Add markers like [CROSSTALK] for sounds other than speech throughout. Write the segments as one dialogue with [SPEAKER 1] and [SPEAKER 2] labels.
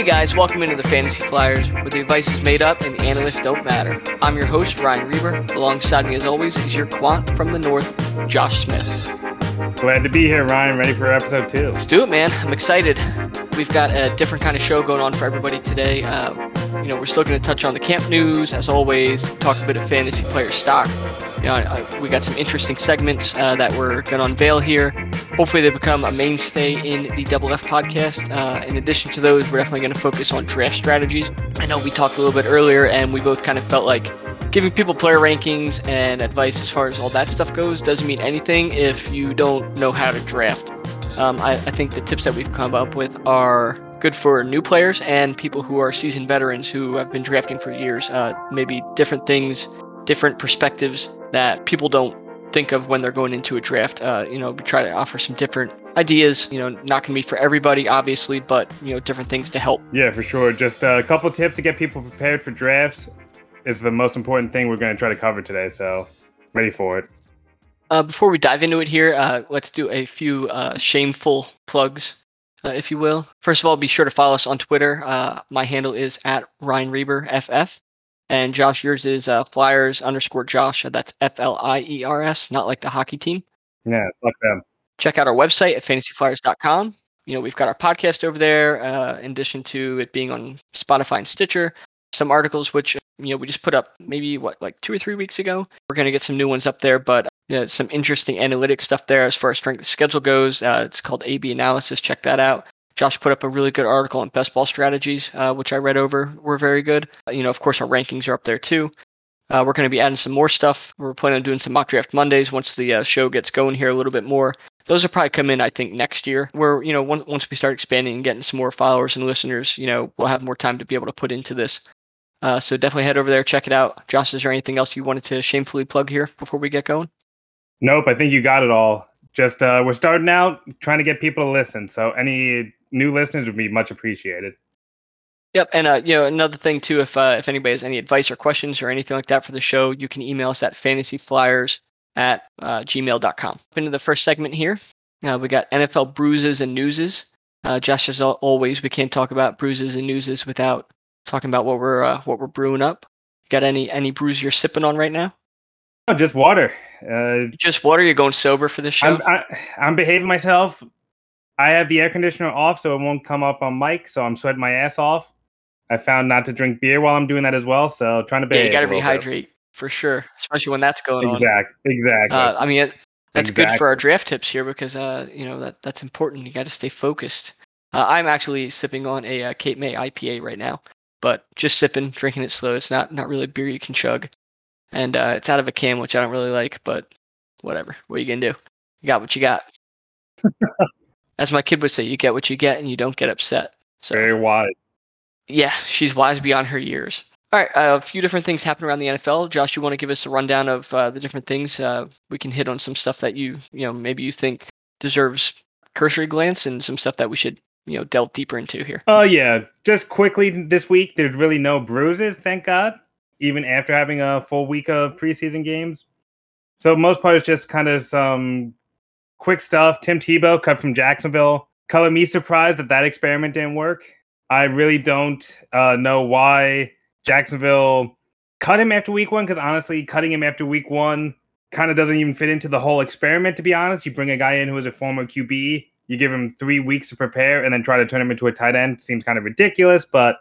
[SPEAKER 1] Hey guys, welcome into the Fantasy Fliers, where the advice is made up and the analysts don't matter. I'm your host, Ryan Reber. Alongside me, as always, is your quant from the north, Josh Smith.
[SPEAKER 2] Glad to be here, Ryan. Ready for episode two.
[SPEAKER 1] Let's do it, man. I'm excited. We've got a different kind of show going on for everybody today. Uh, you know, we're still going to touch on the camp news, as always, talk a bit of fantasy player stock. You know, I, we got some interesting segments uh, that we're going to unveil here. Hopefully, they become a mainstay in the Double F podcast. Uh, in addition to those, we're definitely going to focus on draft strategies. I know we talked a little bit earlier, and we both kind of felt like giving people player rankings and advice as far as all that stuff goes doesn't mean anything if you don't know how to draft. Um, I, I think the tips that we've come up with are good for new players and people who are seasoned veterans who have been drafting for years. Uh, maybe different things, different perspectives that people don't think of when they're going into a draft. Uh, you know, we try to offer some different ideas. You know, not going to be for everybody, obviously, but you know, different things to help.
[SPEAKER 2] Yeah, for sure. Just a couple tips to get people prepared for drafts is the most important thing we're going to try to cover today. So, ready for it.
[SPEAKER 1] Uh, before we dive into it here, uh, let's do a few uh, shameful plugs, uh, if you will. First of all, be sure to follow us on Twitter. Uh, my handle is at Ryan Reber FF. And Josh, yours is uh, Fliers underscore Josh. That's F L I E R S, not like the hockey team.
[SPEAKER 2] Yeah, fuck them.
[SPEAKER 1] Check out our website at fantasyfliers.com. You know, we've got our podcast over there, uh, in addition to it being on Spotify and Stitcher. Some articles which, you know, we just put up maybe, what, like two or three weeks ago. We're going to get some new ones up there, but you know, some interesting analytic stuff there as far as strength schedule goes. Uh, it's called AB Analysis. Check that out. Josh put up a really good article on best ball strategies, uh, which I read over. Were very good. Uh, you know, of course, our rankings are up there too. Uh, we're going to be adding some more stuff. We're planning on doing some mock draft Mondays once the uh, show gets going here a little bit more. Those will probably come in, I think, next year. Where you know, once once we start expanding and getting some more followers and listeners, you know, we'll have more time to be able to put into this. Uh, so definitely head over there, check it out. Josh, is there anything else you wanted to shamefully plug here before we get going?
[SPEAKER 2] Nope, I think you got it all. Just uh, we're starting out trying to get people to listen. So any new listeners would be much appreciated.
[SPEAKER 1] Yep, and uh, you know another thing too, if uh, if anybody has any advice or questions or anything like that for the show, you can email us at fantasyfliers at uh, gmail.com. Into the first segment here, uh, we got NFL bruises and newses. Uh, just as always, we can't talk about bruises and newses without talking about what we're uh, what we're brewing up. Got any any brews you're sipping on right now?
[SPEAKER 2] Oh, just water. Uh,
[SPEAKER 1] Just water. You're going sober for the show.
[SPEAKER 2] I'm, I, I'm behaving myself. I have the air conditioner off, so it won't come up on mic. So I'm sweating my ass off. I found not to drink beer while I'm doing that as well. So trying to
[SPEAKER 1] yeah, you got to
[SPEAKER 2] little bit.
[SPEAKER 1] rehydrate for sure, especially when that's going on.
[SPEAKER 2] Exactly. Exactly.
[SPEAKER 1] Uh, I mean, it, that's good for our draft tips here because uh, you know that that's important. You got to stay focused. Uh, I'm actually sipping on a uh, Cape May IPA right now, but just sipping, drinking it slow. It's not not really beer you can chug, and uh, it's out of a can, which I don't really like. But whatever. What are you gonna do? You got what you got. [LAUGHS] As my kid would say, you get what you get, and you don't get upset. So
[SPEAKER 2] Very wise.
[SPEAKER 1] yeah, she's wise beyond her years. All right, uh, a few different things happen around the NFL. Josh, you want to give us a rundown of uh, the different things? Uh, we can hit on some stuff that you, you know, maybe you think deserves cursory glance, and some stuff that we should, you know, delve deeper into here.
[SPEAKER 2] Oh yeah. Just quickly this week, there's really no bruises, thank God. Even after having a full week of preseason games. So most part is just kind of some quick stuff. Tim Tebow cut from Jacksonville. Color me surprised that that experiment didn't work. I really don't uh, know why Jacksonville cut him after week one. Because honestly, cutting him after week one kind of doesn't even fit into the whole experiment. To be honest, you bring a guy in who is a former QB, you give him three weeks to prepare, and then try to turn him into a tight end. Seems kind of ridiculous. But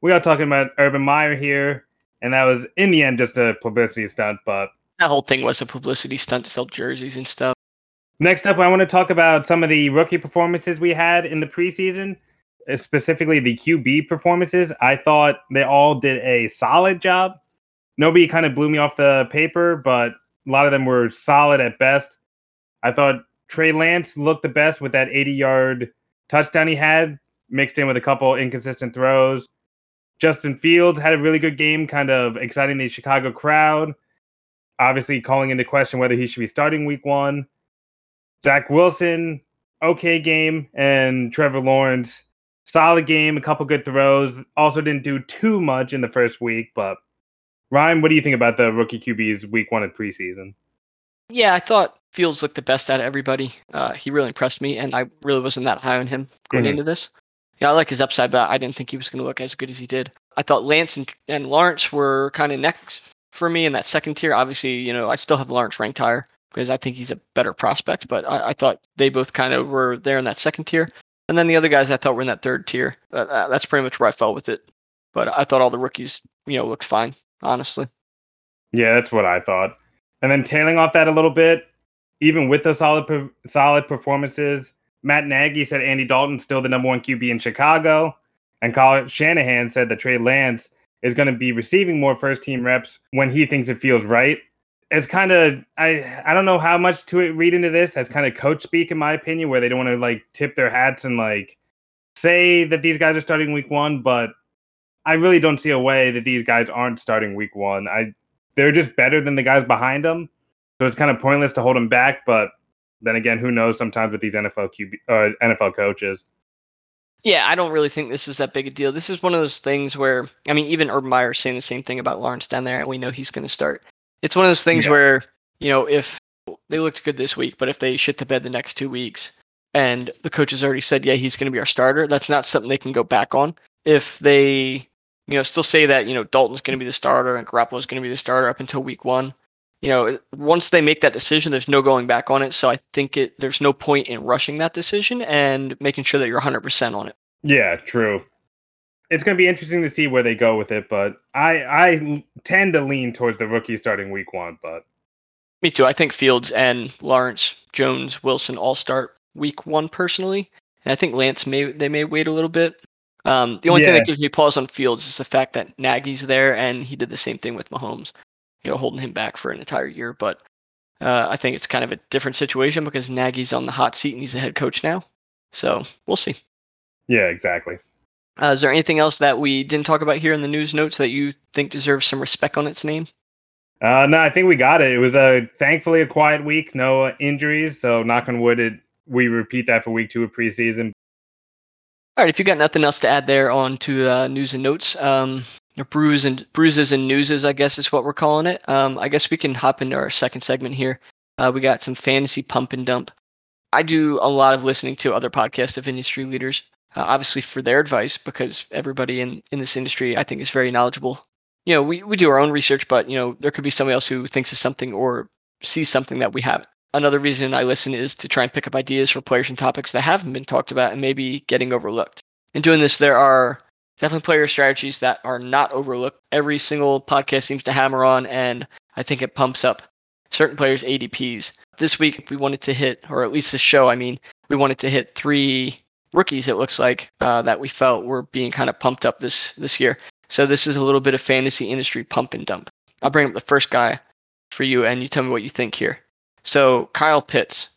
[SPEAKER 2] we are talking about Urban Meyer here, and that was in the end just a publicity stunt. But
[SPEAKER 1] That whole thing was a publicity stunt to sell jerseys and stuff.
[SPEAKER 2] Next up, I want to talk about some of the rookie performances we had in the preseason, uh, specifically the QB performances. I thought they all did a solid job. Nobody kind of blew me off the paper, but a lot of them were solid at best. I thought Trey Lance looked the best with that 80 yard touchdown he had, mixed in with a couple inconsistent throws. Justin Fields had a really good game, kind of exciting the Chicago crowd. Obviously, calling into question whether he should be starting week one. Zach Wilson, okay game, and Trevor Lawrence, solid game, a couple good throws. Also didn't do too much in the first week, but Ryan, what do you think about the rookie QBs week one of preseason?
[SPEAKER 1] Yeah, I thought Fields looked the best out of everybody. Uh, he really impressed me, and I really wasn't that high on him going
[SPEAKER 2] Mhm.
[SPEAKER 1] into this. Yeah, I like his upside, but I didn't think he was going to look as good as he did. I thought Lance and, and Lawrence were kind of next for me in that second tier. Obviously, you know, I still have Lawrence ranked higher because I think he's a better prospect, but I, I thought they both kind of were there in that second tier. And then the other guys I thought were in that third tier. Uh, that's pretty much where I fell with it. But I thought all the rookies, you know, looked fine, honestly.
[SPEAKER 2] Yeah, that's what I thought. And then tailing off that a little bit, even with the solid solid performances, Matt Nagy said Andy Dalton's still the number one QB in Chicago, and Kyle Shanahan said that Trey Lance is going to be receiving more first team reps when he thinks it feels right. It's kind of I I don't know how much to read into this. That's kind of coach speak in my opinion, where they don't want to like tip their hats and like say that these guys are starting week one, but I really don't see a way that these guys aren't starting week one. I they're just better than the guys behind them, so it's kind of pointless to hold him back. But then again, who knows? Sometimes with these NFL QB uh, NFL coaches.
[SPEAKER 1] Yeah, I don't really think this is that big a deal. This is one of those things where, I mean, even Urban Meyer saying the same thing about Lawrence down there, and we know he's going to start. It's one of those things yeah. where, you know, if they looked good this week, but if they shit the bed the next two weeks, and the coach has already said, yeah, he's going to be our starter, that's not something they can go back on. If they you know, still say that, you know, Dalton's going to be the starter and Garoppolo's going to be the starter up until week one. You know, once they make that decision, there's no going back on it. So I think it there's no point in rushing that decision and making sure that you're 100% on it.
[SPEAKER 2] Yeah, true. It's going to be interesting to see where they go with it, but I I tend to lean towards the rookie starting week one. But
[SPEAKER 1] me too. I think Fields and Lawrence, Jones, Wilson all start week one personally. And I think Lance may they may wait a little bit. Um, the only yeah. thing that gives me pause on Fields is the fact that Nagy's there, and he did the same thing with Mahomes, you know, holding him back for an entire year. But uh, I think it's kind of a different situation because Nagy's on the hot seat and he's the head coach now. So we'll see.
[SPEAKER 2] Yeah, exactly.
[SPEAKER 1] Uh, is there anything else that we didn't talk about here in the news notes that you think deserves some respect on its name?
[SPEAKER 2] Uh, no, I think we got it. It was a thankfully a quiet week, no injuries. So knock on wood, it, we repeat that for week two of preseason.
[SPEAKER 1] All right, if you got nothing else to add there on to uh, news and notes, um, brews and bruises and newses, I guess is what we're calling it. Um, I guess we can hop into our second segment here. Uh, we got some fantasy pump and dump. I do a lot of listening to other podcasts of industry leaders, uh, obviously for their advice, because everybody in, in this industry I think is very knowledgeable. You know, we, we do our own research, but you know, there could be somebody else who thinks of something or sees something that we haven't another reason I listen is to try and pick up ideas for players and topics that haven't been talked about and maybe getting overlooked. In doing this, there are definitely player strategies that are not overlooked. Every single podcast seems to hammer on, and I think it pumps up certain players' ADPs. This week, we wanted to hit, or at least this show, I mean, we wanted to hit three rookies. It looks like uh, that we felt were being kind of pumped up this this year. So this is a little bit of fantasy industry pump and dump. I'll bring up the first guy for you, and you tell me what you think here. So Kyle Pitts,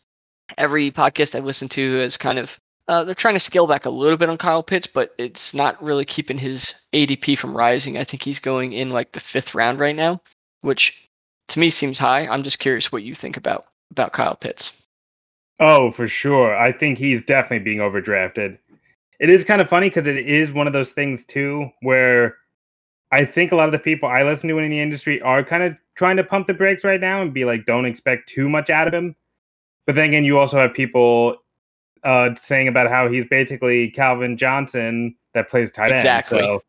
[SPEAKER 1] every podcast I've listened to is kind of uh, they're trying to scale back a little bit on Kyle Pitts, but it's not really keeping his ADP from rising. I think he's going in like the fifth round right now, which to me seems high. I'm just curious what you think about about Kyle Pitts.
[SPEAKER 2] Oh, for sure. I think he's definitely being overdrafted. It is kind of funny because it is one of those things too where I think a lot of the people I listen to in the industry are kind of trying to pump the brakes right now and be like, don't expect too much out of him. But then again, you also have people uh, saying about how he's basically Calvin Johnson that plays tight end.
[SPEAKER 1] Exactly.
[SPEAKER 2] So.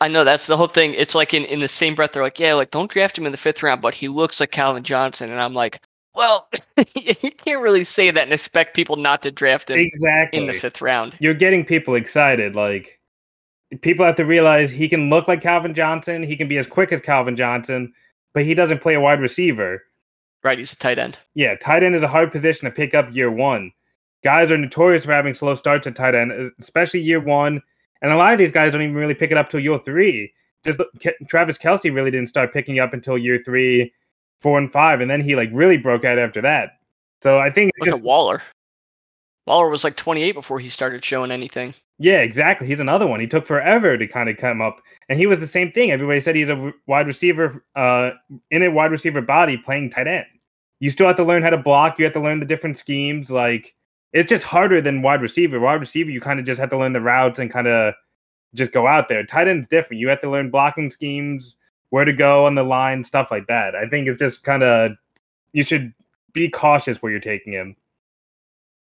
[SPEAKER 1] I know that's the whole thing. It's like in, in the same breath, they're like, yeah, like don't draft him in the fifth round, but he looks like Calvin Johnson. And I'm like, well, [LAUGHS] you can't really say that and expect people not to draft him
[SPEAKER 2] exactly
[SPEAKER 1] in the fifth round.
[SPEAKER 2] You're getting people excited. Like, people have to realize he can look like Calvin Johnson. He can be as quick as Calvin Johnson, but he doesn't play a wide receiver.
[SPEAKER 1] Right, he's a tight end.
[SPEAKER 2] Yeah, tight end is a hard position to pick up year one. Guys are notorious for having slow starts at tight end, especially year one. And a lot of these guys don't even really pick it up till year three. Just Travis Kelce really didn't start picking up until year three, four, and five, and then he like really broke out after that. So I think it's
[SPEAKER 1] Look
[SPEAKER 2] just
[SPEAKER 1] Waller. Waller was like 28 before he started showing anything.
[SPEAKER 2] Yeah, exactly. He's another one. He took forever to kind of come up, and he was the same thing. Everybody said he's a wide receiver, uh, in a wide receiver body playing tight end. You still have to learn how to block. You have to learn the different schemes. Like it's just harder than wide receiver. Wide receiver, you kind of just have to learn the routes and kind of just go out there. Tight end's different. You have to learn blocking schemes, where to go on the line, stuff like that. I think it's just kind of you should be cautious where you're taking him.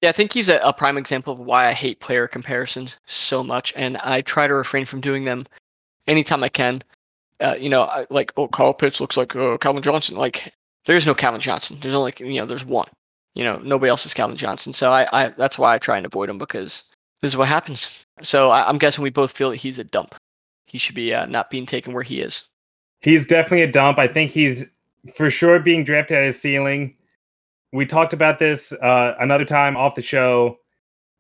[SPEAKER 1] Yeah, I think he's a, a, prime example of why I hate player comparisons so much, and I try to refrain from doing them anytime I can. Uh, you know, I, like oh, Kyle Pitts looks like uh, Calvin Johnson. Like, there's no Calvin Johnson. There's only you know, there's one. You know, nobody else is Calvin Johnson. So I, I that's why I try and avoid him because this is what happens. So I, am guessing we both feel that he's a dump. He should be uh, not being taken where he is.
[SPEAKER 2] He's definitely a dump. I think he's for sure being drafted at his ceiling. We talked about this uh, another time off the show.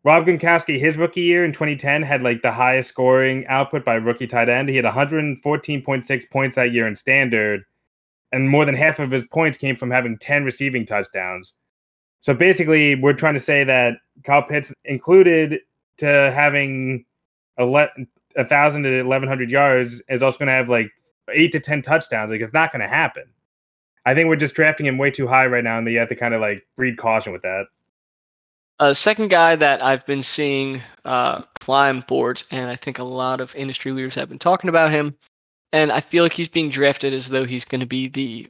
[SPEAKER 2] Rob Gronkowski, his rookie year in 2010, had like the highest scoring output by rookie tight end. He had 114.6 points that year in standard, and more than half of his points came from having 10 receiving touchdowns. So basically, we're trying to say that Kyle Pitts included to having a le- a thousand to eleven hundred yards is also going to have like eight to ten touchdowns. Like it's not going to happen. I think we're just drafting him way too high right now, and you have to kind of like breed caution with that.
[SPEAKER 1] A second guy that I've been seeing uh, climb boards, and I think a lot of industry leaders have been talking about him, and I feel like he's being drafted as though he's going to be the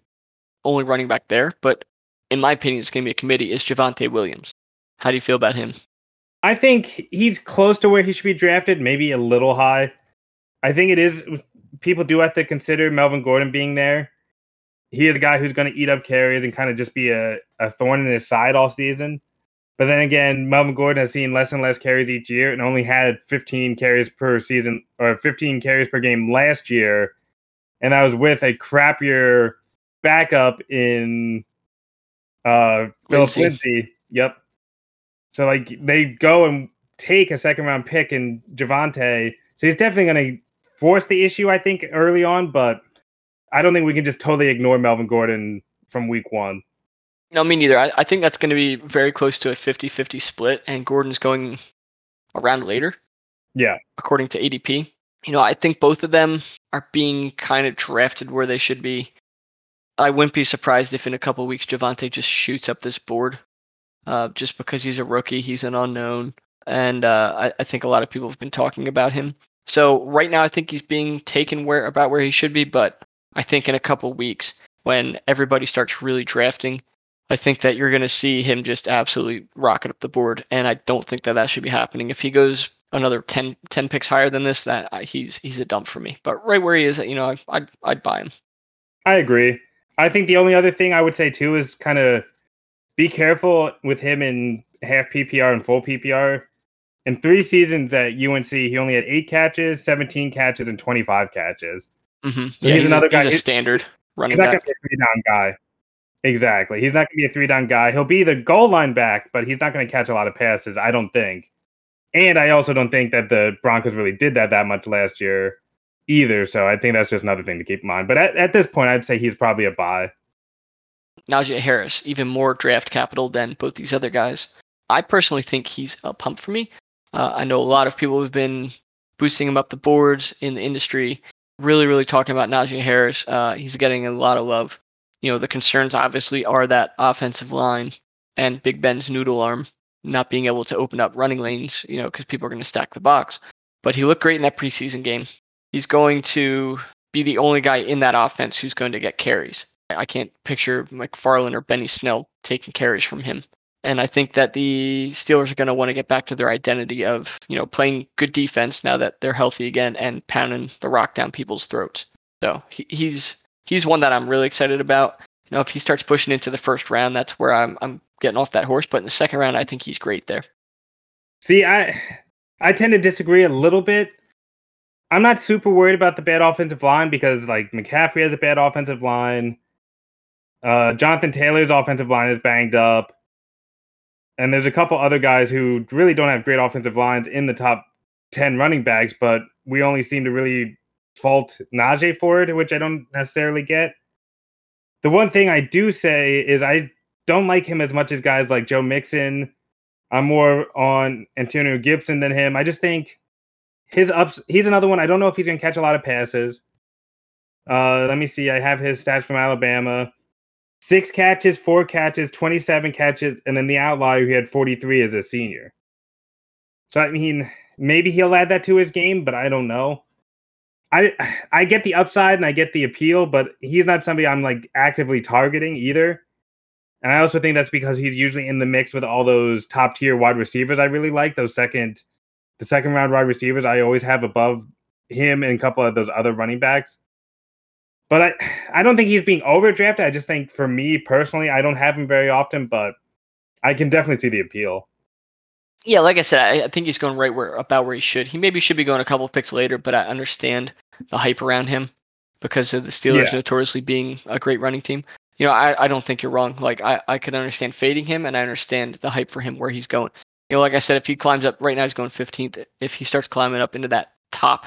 [SPEAKER 1] only running back there. But in my opinion, it's going to be a committee. Is Javonte Williams? How do you feel about him?
[SPEAKER 2] I think he's close to where he should be drafted, maybe a little high. I think it is. People do have to consider Melvin Gordon being there. He is a guy who's going to eat up carries and kind of just be a, a thorn in his side all season. But then again, Melvin Gordon has seen less and less carries each year and only had 15 carries per season or 15 carries per game last year. And I was with a crappier backup in uh, Philip Lindsay. Yep. So like they go and take a second round pick in Javonte. So he's definitely going to force the issue, I think, early on. But I don't think we can just totally ignore Melvin Gordon from week one.
[SPEAKER 1] No, me neither. I, I think that's going to be very close to a 50 50 split, and Gordon's going around later.
[SPEAKER 2] Yeah.
[SPEAKER 1] According to ADP. You know, I think both of them are being kind of drafted where they should be. I wouldn't be surprised if in a couple weeks Javonte just shoots up this board uh, just because he's a rookie, he's an unknown, and uh, I, I, think a lot of people have been talking about him. So right now, I think he's being taken where about where he should be, but I think in a couple weeks when everybody starts really drafting, I think that you're going to see him just absolutely rocket up the board, and I don't think that that should be happening. If he goes another 10, 10 picks higher than this, that uh, he's he's a dump for me. But right where he is, you know, I'd I'd, I'd buy him.
[SPEAKER 2] I agree. I think the only other thing I would say too is kind of be careful with him in half PPR and full PPR. In three seasons at UNC, he only had eight catches, 17 catches, and 25 catches.
[SPEAKER 1] Mm-hmm. So yeah, he's, he's, another a, guy. He's a standard running
[SPEAKER 2] he's not
[SPEAKER 1] back.
[SPEAKER 2] Gonna be a three down guy. Exactly. He's not going to be a three down guy. He'll be the goal line back, but he's not going to catch a lot of passes, I don't think. And I also don't think that the Broncos really did that that much last year either. So I think that's just another thing to keep in mind. But at, at this point, I'd say he's probably a buy.
[SPEAKER 1] Najee Harris, even more draft capital than both these other guys. I personally think he's a pump for me. Uh, I know a lot of people have been boosting him up the boards in the industry, really, really talking about Najee Harris. Uh, he's getting a lot of love. You know, the concerns obviously are that offensive line and Big Ben's noodle arm not being able to open up running lanes, you know, because people are going to stack the box. But he looked great in that preseason game. He's going to be the only guy in that offense who's going to get carries. I can't picture McFarland or Benny Snell taking carries from him. And I think that the Steelers are going to want to get back to their identity of, you know, playing good defense now that they're healthy again and pounding the rock down people's throats. So he, he's he's one that I'm really excited about. You know, if he starts pushing into the first round, that's where I'm I'm getting off that horse. But in the second round, I think he's great there.
[SPEAKER 2] See, I I tend to disagree a little bit. I'm not super worried about the bad offensive line because like McCaffrey has a bad offensive line. Uh, Jonathan Taylor's offensive line is banged up. And there's a couple other guys who really don't have great offensive lines in the top 10 running backs, but we only seem to really fault Najee for it, which I don't necessarily get. The one thing I do say is I don't like him as much as guys like Joe Mixon. I'm more on Antonio Gibson than him. I just think his ups, he's another one. I don't know if he's going to catch a lot of passes. Uh, let me see. I have his stats from Alabama six catches, four catches, 27 catches, and then the outlier who had 43 as a senior. So I mean, maybe he'll add that to his game, but I don't know. I I get the upside and I get the appeal, but he's not somebody I'm like actively targeting either. And I also think that's because he's usually in the mix with all those top tier wide receivers I really like. Those second, the second round wide receivers I always have above him and a couple of those other running backs. But I, I don't think he's being overdrafted. I just think for me personally, I don't have him very often, but I can definitely see the appeal.
[SPEAKER 1] Yeah, like I said, I, I think he's going right where about where he should. He maybe should be going a couple picks later, but I understand the hype around him because of the Steelers yeah. notoriously being a great running team. You know, I, I don't think you're wrong. Like I, I could understand fading him and I understand the hype for him where he's going. You know, like I said, if he climbs up right now he's going 15th. If he starts climbing up into that top,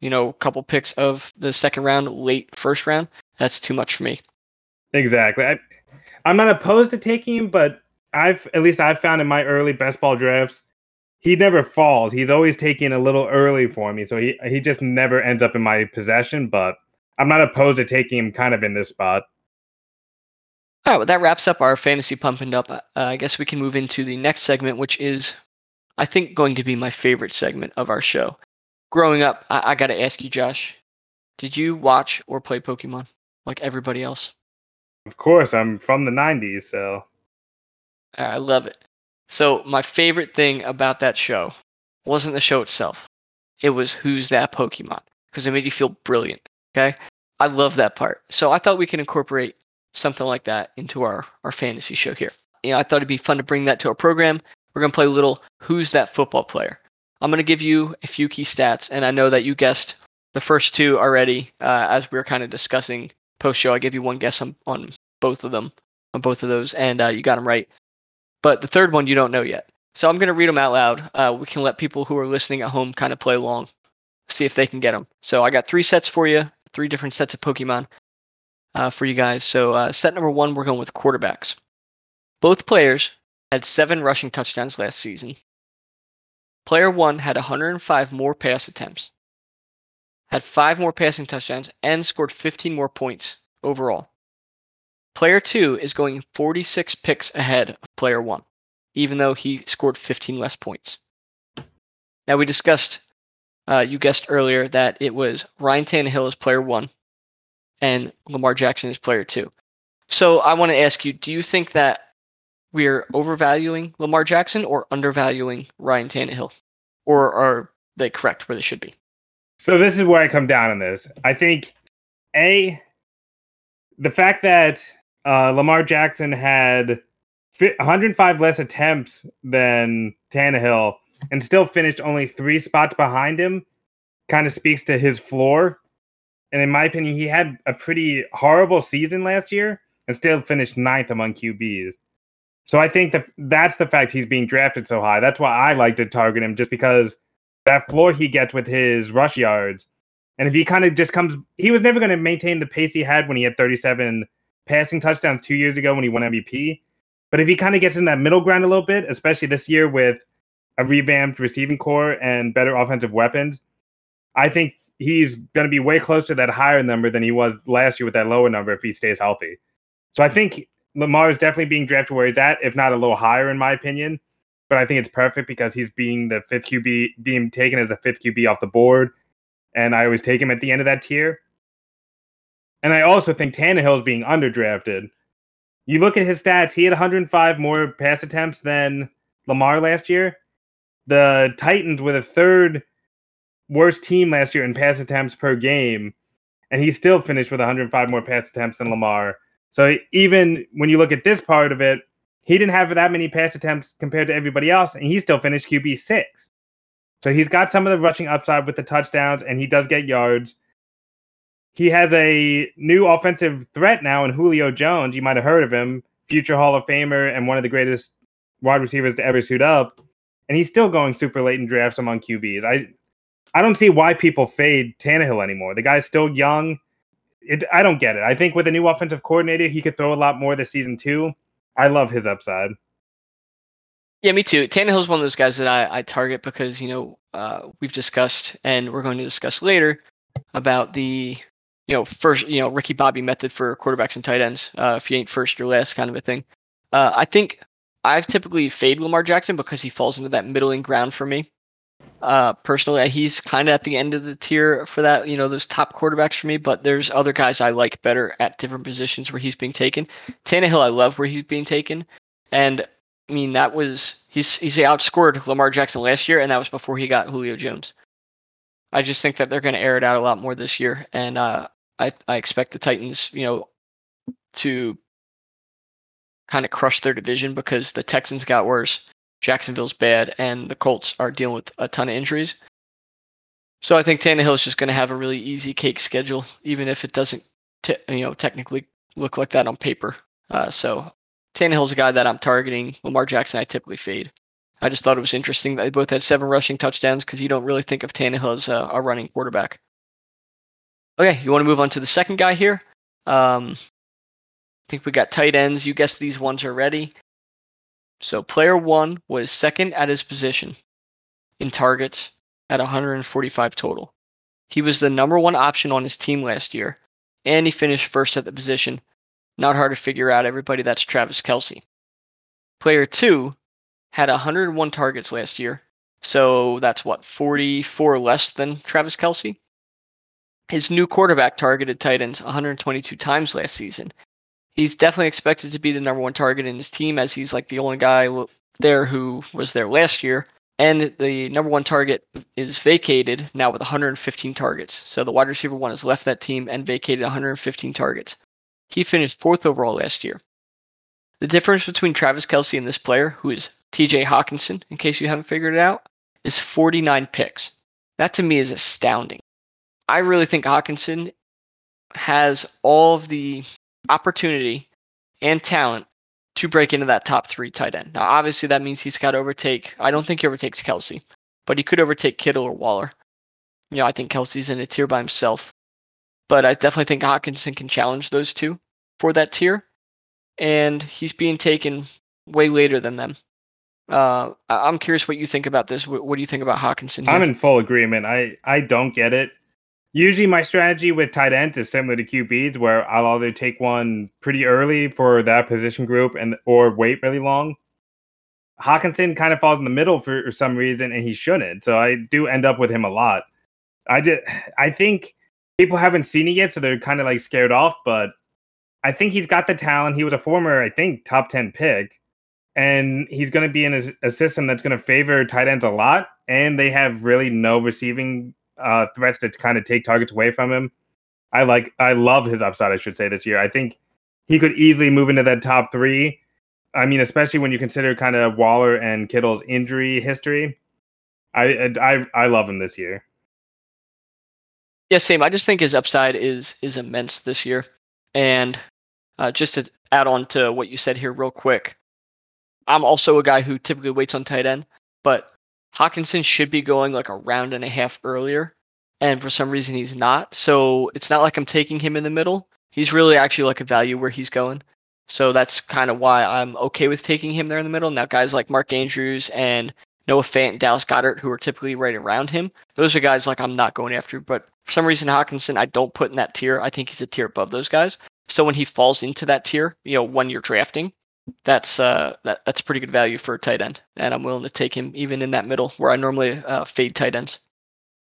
[SPEAKER 1] you know, couple picks of the second round, late first round, that's too much for me.
[SPEAKER 2] Exactly. I, I'm not opposed to taking him, but I've at least I've found in my early best ball drafts, he never falls. He's always taking a little early for me, so he he just never ends up in my possession. But I'm not opposed to taking him kind of in this spot.
[SPEAKER 1] All right, well, that wraps up our fantasy pumping up. Uh, I guess we can move into the next segment, which is, I think, going to be my favorite segment of our show. Growing up, I, I got to ask you, Josh, did you watch or play Pokemon like everybody else?
[SPEAKER 2] Of course, I'm from the '90s, so
[SPEAKER 1] I love it. So my favorite thing about that show wasn't the show itself. It was who's that Pokemon because it made you feel brilliant. Okay, I love that part. So I thought we can incorporate something like that into our our fantasy show here. You know, I thought it'd be fun to bring that to our program. We're gonna play a little who's that football player. I'm gonna give you a few key stats, and I know that you guessed the first two already uh, as we were kind of discussing post show. I gave you one guess on on both of them, on both of those, and uh, you got them right. But the third one you don't know yet. So I'm going to read them out loud. Uh, we can let people who are listening at home kind of play along, see if they can get them. So I got three sets for you, three different sets of Pokemon uh, for you guys. So uh, set number one, we're going with quarterbacks. Both players had seven rushing touchdowns last season. Player one had 105 more pass attempts, had five more passing touchdowns, and scored 15 more points overall. Player 2 is going 46 picks ahead of player 1, even though he scored 15 less points. Now, we discussed, uh, you guessed earlier, that it was Ryan Tannehill as player 1 and Lamar Jackson is player 2. So I want to ask you do you think that we're overvaluing Lamar Jackson or undervaluing Ryan Tannehill? Or are they correct where they should be?
[SPEAKER 2] So this is where I come down on this. I think A, the fact that uh, Lamar Jackson had 105 less attempts than Tannehill and still finished only three spots behind him. Kind of speaks to his floor. And in my opinion, he had a pretty horrible season last year and still finished ninth among QBs. So I think that that's the fact he's being drafted so high. That's why I like to target him, just because that floor he gets with his rush yards. And if he kind of just comes, he was never going to maintain the pace he had when he had 37 passing touchdowns two years ago when he won MVP. But if he kind of gets in that middle ground a little bit, especially this year with a revamped receiving corps and better offensive weapons, I think he's going to be way closer to that higher number than he was last year with that lower number if he stays healthy. So I think Lamar is definitely being drafted where he's at, if not a little higher, in my opinion. But I think it's perfect because he's being the fifth QB, being taken as the fifth QB off the board. And I always take him at the end of that tier. And I also think Tannehill is being underdrafted. You look at his stats, he had 105 more pass attempts than Lamar last year. The Titans were the third worst team last year in pass attempts per game, and he still finished with 105 more pass attempts than Lamar. So even when you look at this part of it, he didn't have that many pass attempts compared to everybody else, and he still finished QB six. So he's got some of the rushing upside with the touchdowns, and he does get yards he has a new offensive threat now in Julio Jones. You might have heard of him, future Hall of Famer and one of the greatest wide receivers to ever suit up. And he's still going super late in drafts among QBs. I I don't see why people fade Tannehill anymore. The guy's still young. It, I don't get it. I think with a new offensive coordinator, he could throw a lot more this season too. I love his upside.
[SPEAKER 1] Yeah, me too. Tannehill's one of those guys that I, I target because you know uh, we've discussed and we're going to discuss later about the you know, first, you know, Ricky Bobby method for quarterbacks and tight ends. Uh, if you ain't first, you're last, kind of a thing. Uh, I think I've typically fade Lamar Jackson because he falls into that middling ground for me. Uh, personally, he's kind of at the end of the tier for that. You know, those top quarterbacks for me. But there's other guys I like better at different positions where he's being taken. Tannehill, I love where he's being taken, and I mean that was he's he's outscored Lamar Jackson last year, and that was before he got Julio Jones. I just think that they're going to air it out a lot more this year, and uh, I I expect the Titans, you know, to kind of crush their division because the Texans got worse, Jacksonville's bad, and the Colts are dealing with a ton of injuries. So I think Tannehill is just going to have a really easy cake schedule, even if it doesn't, t- you know, technically look like that on paper. Uh, so Tannehill's a guy that I'm targeting. Lamar Jackson, I typically fade. I just thought it was interesting that they both had seven rushing touchdowns because you don't really think of Tannehill as a, a, running quarterback. Okay, you want to move on to the second guy here? Um, I think we got tight ends. You guessed these ones already. So player one was second at his position in targets at 145 total. He was the number one option on his team last year, and he finished first at the position. Not hard to figure out, everybody. That's Travis Kelce. Player two had 101 targets last year. So that's what, 44 less than Travis Kelce? His new quarterback targeted tight ends 122 times last season. He's definitely expected to be the number one target in his team as he's like the only guy there who was there last year. And the number one target is vacated now with 115 targets. So the wide receiver one has left that team and vacated 115 targets. He finished fourth overall last year. The difference between Travis Kelce and this player, who is TJ Hockenson, in case you haven't figured it out, is 49 picks. That to me is astounding. I really think Hockenson has all of the opportunity and talent to break into that top three tight end. Now, obviously, that means he's got to overtake. I don't think he overtakes Kelce, but he could overtake Kittle or Waller. You know, I think Kelce's in a tier by himself, but I definitely think Hockenson can challenge those two for that tier, and he's being taken way later than them. Uh, I'm curious what you think about this. What, do you think about Hockenson? Here?
[SPEAKER 2] I'm in full agreement. I I don't get it. Usually, my strategy with tight ends is similar to QBs, where I'll either take one pretty early for that position group and or wait really long. Hockenson kind of falls in the middle for some reason, and he shouldn't. So I do end up with him a lot. I just [SIGHS] I think people haven't seen it yet, so they're kind of like scared off. But I think he's got the talent. He was a former, I think, top ten pick and he's going to be in a, a system that's going to favor tight ends a lot, and they have really no receiving uh, threats to kind of take targets away from him. I like, I love his upside. I should say this year. I think he could easily move into that top three. I mean, especially when you consider kind of Waller and Kittle's injury history. I I I love him this year.
[SPEAKER 1] Yeah, same. I just think his upside is is immense this year, and uh, just to add on to what you said here, real quick, I'm also a guy who typically waits on tight end, but Hockenson should be going like a round and a half earlier, and for some reason he's not. So it's not like I'm taking him in the middle. He's really actually like a value where he's going. So that's kind of why I'm okay with taking him there in the middle. Now, guys like Mark Andrews and Noah Fant Dallas Goedert, who are typically right around him, those are guys like I'm not going after. But for some reason, Hockenson, I don't put in that tier. I think he's a tier above those guys. So when he falls into that tier, you know, when you're drafting, that's uh that, that's pretty good value for a tight end, and I'm willing to take him even in that middle where I normally uh, fade tight ends.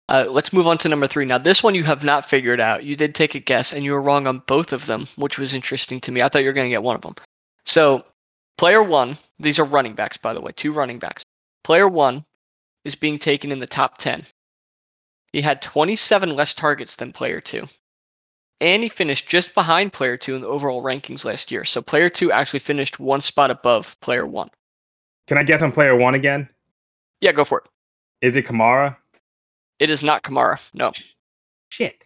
[SPEAKER 1] Uh, let's move on to number three. Now, this one you have not figured out. You did take a guess, and you were wrong on both of them, which was interesting to me. I thought you were going to get one of them. So, player one, these are running backs, by the way, two running backs. Player one is being taken in the top 10. He had 27 less targets than player two and he finished just behind player two in the overall rankings last year. So player two actually finished one spot above player one.
[SPEAKER 2] Can I guess on player one again?
[SPEAKER 1] Yeah, go for it.
[SPEAKER 2] Is it Kamara?
[SPEAKER 1] It is not Kamara. No.
[SPEAKER 2] Shit.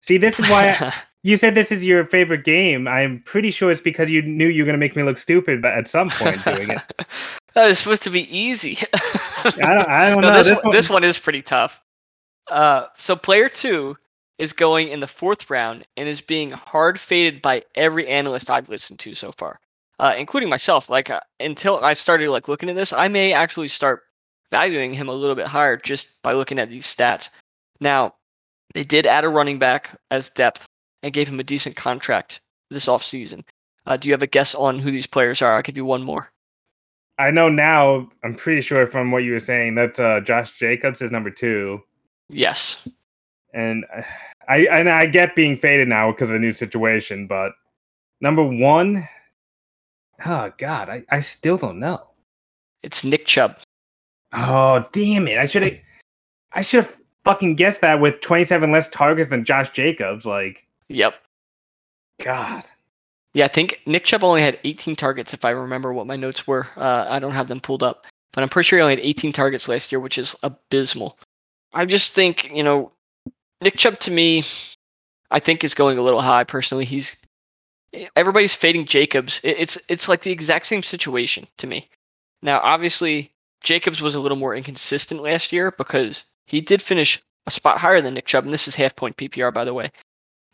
[SPEAKER 2] See, this is why [LAUGHS] I, you said this is your favorite game. I'm pretty sure it's because you knew you were going to make me look stupid at some point doing it. [LAUGHS]
[SPEAKER 1] that was supposed to be easy. [LAUGHS]
[SPEAKER 2] I don't, I don't no, know.
[SPEAKER 1] This, this, one, this one is pretty tough. Uh, so player two is going in the fourth round and is being hard faded by every analyst I've listened to so far, uh, including myself. Like uh, until I started like looking at this, I may actually start valuing him a little bit higher just by looking at these stats. Now, they did add a running back as depth and gave him a decent contract this offseason. Uh, do you have a guess on who these players are? I could do one more.
[SPEAKER 2] I know now. I'm pretty sure from what you were saying that uh, Josh Jacobs is number two.
[SPEAKER 1] Yes.
[SPEAKER 2] And [SIGHS] I and I get being faded now because of the new situation, but number one, oh god, I, I still don't know.
[SPEAKER 1] It's Nick Chubb.
[SPEAKER 2] Oh damn it! I should have I should have fucking guessed that with 27 less targets than Josh Jacobs. Like,
[SPEAKER 1] Yep.
[SPEAKER 2] God.
[SPEAKER 1] Yeah, I think Nick Chubb only had 18 targets, if I remember what my notes were. Uh, I don't have them pulled up, but I'm pretty sure he only had 18 targets last year, which is abysmal. I just think, you know, Nick Chubb to me, I think is going a little high. Personally, he's everybody's fading Jacobs. It's it's like the exact same situation to me. Now, obviously, Jacobs was a little more inconsistent last year because he did finish a spot higher than Nick Chubb, and this is half point PPR, by the way.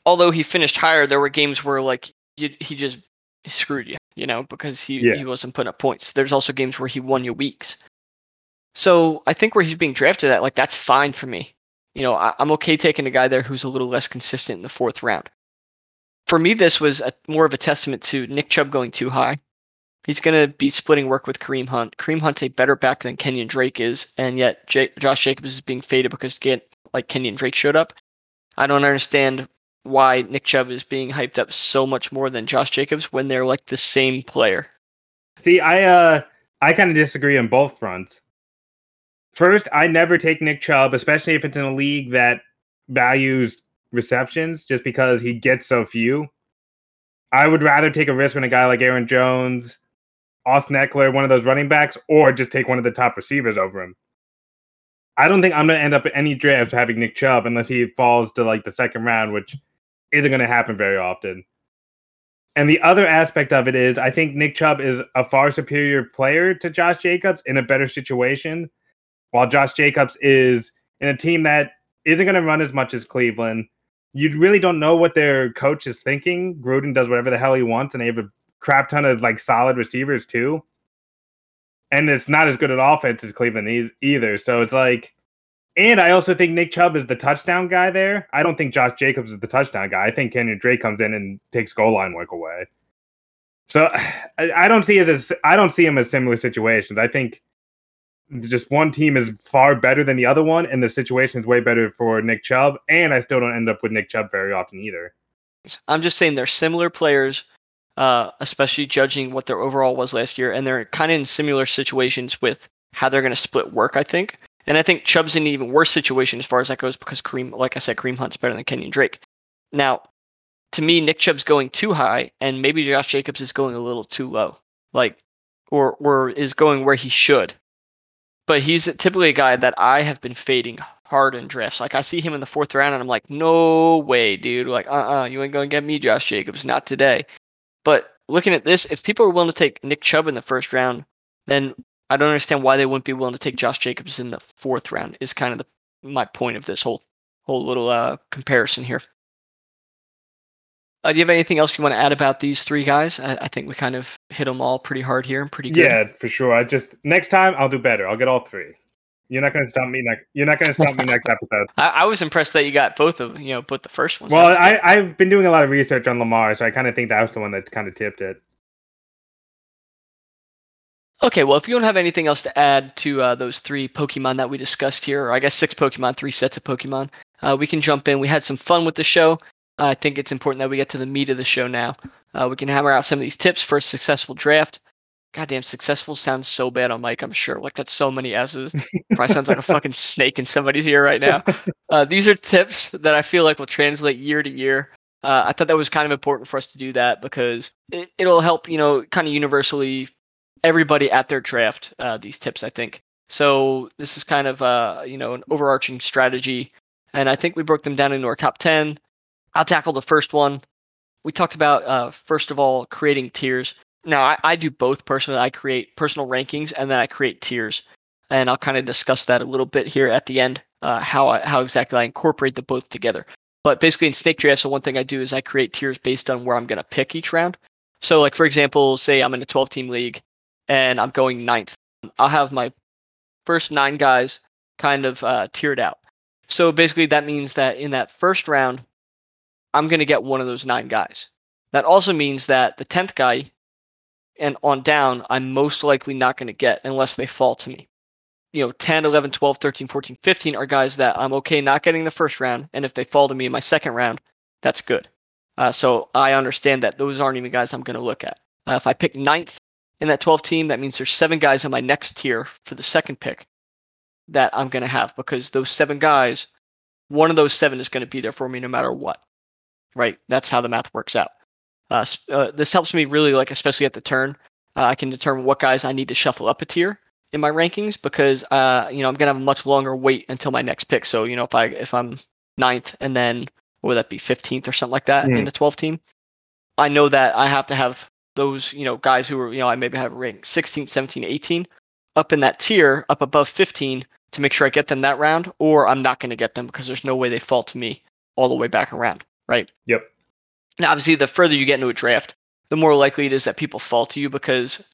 [SPEAKER 1] Although he finished higher, there were games where like you, he just screwed you, you know, because he
[SPEAKER 2] Yeah.
[SPEAKER 1] he wasn't putting up points. There's also games where he won you weeks. So I think where he's being drafted at, like that's fine for me. You know, I, I'm okay taking a guy there who's a little less consistent in the fourth round. For me, this was a, more of a testament to Nick Chubb going too high. He's going to be splitting work with Kareem Hunt. Kareem Hunt's a better back than Kenyon Drake is, and yet J- Josh Jacobs is being faded because get like Kenyon Drake showed up. I don't understand why Nick Chubb is being hyped up so much more than Josh Jacobs when they're like the same player.
[SPEAKER 2] See, I uh I kind of disagree on both fronts. First, I never take Nick Chubb, especially if it's in a league that values receptions, just because he gets so few. I would rather take a risk on a guy like Aaron Jones, Austin Ekeler, one of those running backs, or just take one of the top receivers over him. I don't think I'm going to end up in any drafts having Nick Chubb unless he falls to like the second round, which isn't going to happen very often. And the other aspect of it is, I think Nick Chubb is a far superior player to Josh Jacobs in a better situation, while Josh Jacobs is in a team that isn't going to run as much as Cleveland. You really don't know what their coach is thinking. Gruden does whatever the hell he wants, and they have a crap ton of like solid receivers too. And it's not as good an offense as Cleveland is either. So it's like, and I also think Nick Chubb is the touchdown guy there. I don't think Josh Jacobs is the touchdown guy. I think Kenyon Drake comes in and takes goal line work away. So [SIGHS] I, I don't see as I don't see him as similar situations. I think just one team is far better than the other one, and the situation is way better for Nick Chubb. And I still don't end up with Nick Chubb very often either.
[SPEAKER 1] I'm just saying they're similar players, uh, especially judging what their overall was last year, and they're kind of in similar situations with how they're going to split work. I think, and I think Chubb's in an even worse situation as far as that goes because Kareem, like I said, Kareem Hunt's better than Kenyon Drake. Now, to me, Nick Chubb's going too high, and maybe Josh Jacobs is going a little too low, like, or or is going where he should. But he's typically a guy that I have been fading hard in drafts. Like I see him in the fourth round, and I'm like, no way, dude. Like, uh, uh you ain't gonna get me, Josh Jacobs, not today. But looking at this, if people are willing to take Nick Chubb in the first round, then I don't understand why they wouldn't be willing to take Josh Jacobs in the fourth round. Is kind of the my point of this whole whole little uh, comparison here. Uh, do you have anything else you want to add about these three guys? I, I think we kind of hit them all pretty hard here and pretty good.
[SPEAKER 2] Yeah, for sure. I just next time I'll do better. I'll get all three. You're not going to stop me next. You're not going to stop me next [LAUGHS] episode.
[SPEAKER 1] I, I was impressed that you got both of you know both the first one.
[SPEAKER 2] Well,
[SPEAKER 1] That was good.
[SPEAKER 2] I, I've been doing a lot of research on Lamar, so I kind of think that was the one that kind of tipped it.
[SPEAKER 1] Okay, well, if you don't have anything else to add to uh, those three Pokemon that we discussed here, or I guess six Pokemon, three sets of Pokemon, uh, we can jump in. We had some fun with the show. I think it's important that we get to the meat of the show now. Uh, we can hammer out some of these tips for a successful draft. Goddamn, successful sounds so bad on mic, I'm sure. Like, that's so many S's. Probably sounds like a fucking [LAUGHS] snake in somebody's ear right now. Uh, these are tips that I feel like will translate year to year. Uh, I thought that was kind of important for us to do that because it, it'll help, you know, kind of universally everybody at their draft uh, these tips i think so this is kind of uh, you know an overarching strategy and i think we broke them down into our top 10 i'll tackle the first one. We talked about uh, first of all creating tiers. Now I, I do both personally. I create personal rankings and then i create tiers. And i'll kind of discuss that a little bit here at the end uh, how I, how exactly i incorporate the both together. But basically in snake draft so one thing i do is i create tiers based on where i'm going to pick each round. So like for example say i'm in a 12 team league and I'm going ninth. I'll have my first nine guys kind of uh, tiered out. So basically, that means that in that first round, I'm going to get one of those nine guys. That also means that the 10th guy and on down, I'm most likely not going to get unless they fall to me. You know, 10, 11, 12, 13, 14, 15 are guys that I'm okay not getting the first round. And if they fall to me in my second round, that's good. Uh, so I understand that those aren't even guys I'm going to look at. Uh, if I pick ninth in that 12 team, that means there's seven guys in my next tier for the second pick that I'm going to have because those seven guys, one of those seven is going to be there for me no matter what. Right? That's how the math works out. Uh, uh, this helps me really like, especially at the turn. Uh, I can determine what guys I need to shuffle up a tier in my rankings because uh, you know I'm gonna have a much longer wait until my next pick. So you know if I if I'm ninth and then what would that be 15th or something like that mm. in the 12 team, I know that I have to have those you know guys who are you know I maybe have ranked 16, 17, 18 up in that tier up above 15 to make sure I get them that round, or I'm not going to get them because there's no way they fall to me all the way back around. Right.
[SPEAKER 2] Yep.
[SPEAKER 1] Now, obviously, the further you get into a draft, the more likely it is that people fall to you because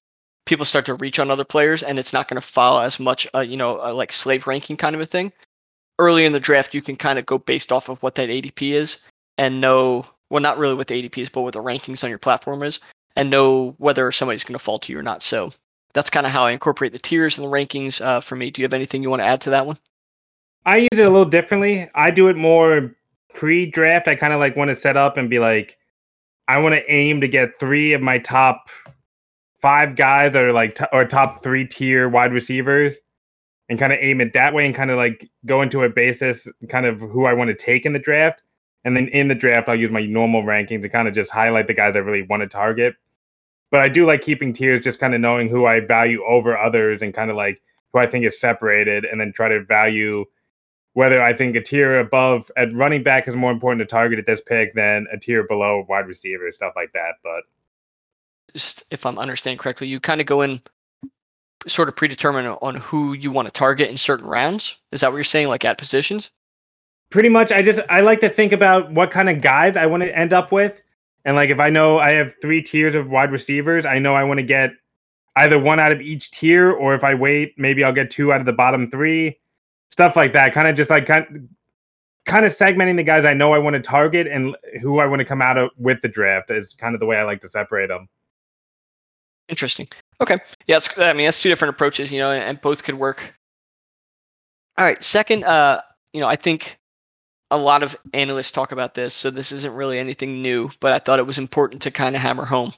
[SPEAKER 1] people start to reach on other players, and it's not going to follow as much, uh, you know, uh, like slave ranking kind of a thing. Early in the draft, you can kind of go based off of what that ADP is and know, well, not really what the ADP is, but what the rankings on your platform is, and know whether somebody's going to fall to you or not. So that's kind of how I incorporate the tiers and the rankings uh, for me. Do you have anything you want to add to that one?
[SPEAKER 2] I use it a little differently. I do it more pre-draft, I kind of like want to set up and be like, I want to aim to get three of my top five guys that are like t- or top three tier wide receivers, and kind of aim it that way, and kind of like go into a basis, kind of who I want to take in the draft, and then in the draft I'll use my normal rankings to kind of just highlight the guys I really want to target. But I do like keeping tiers, just kind of knowing who I value over others, and kind of like who I think is separated, and then try to value whether I think a tier above at running back is more important to target at this pick than a tier below wide receiver, stuff like that. But
[SPEAKER 1] just if I'm understanding correctly, you kind of go in sort of predetermine on who you want to target in certain rounds. Is that what you're saying, like at positions?
[SPEAKER 2] Pretty much. I just I like to think about what kind of guys I want to end up with. And like if I know I have three tiers of wide receivers, I know I want to get either one out of each tier, or if I wait, maybe I'll get two out of the bottom three stuff like that. Kind of just like kind kind of segmenting the guys I know I want to target and who I want to come out of with the draft is kind of the way I like to separate them.
[SPEAKER 1] Interesting. Okay. Yeah, I mean that's two different approaches, you know, and both could work. All right. Second, uh, you know, I think a lot of analysts talk about this, so this isn't really anything new, but I thought it was important to kind of hammer home.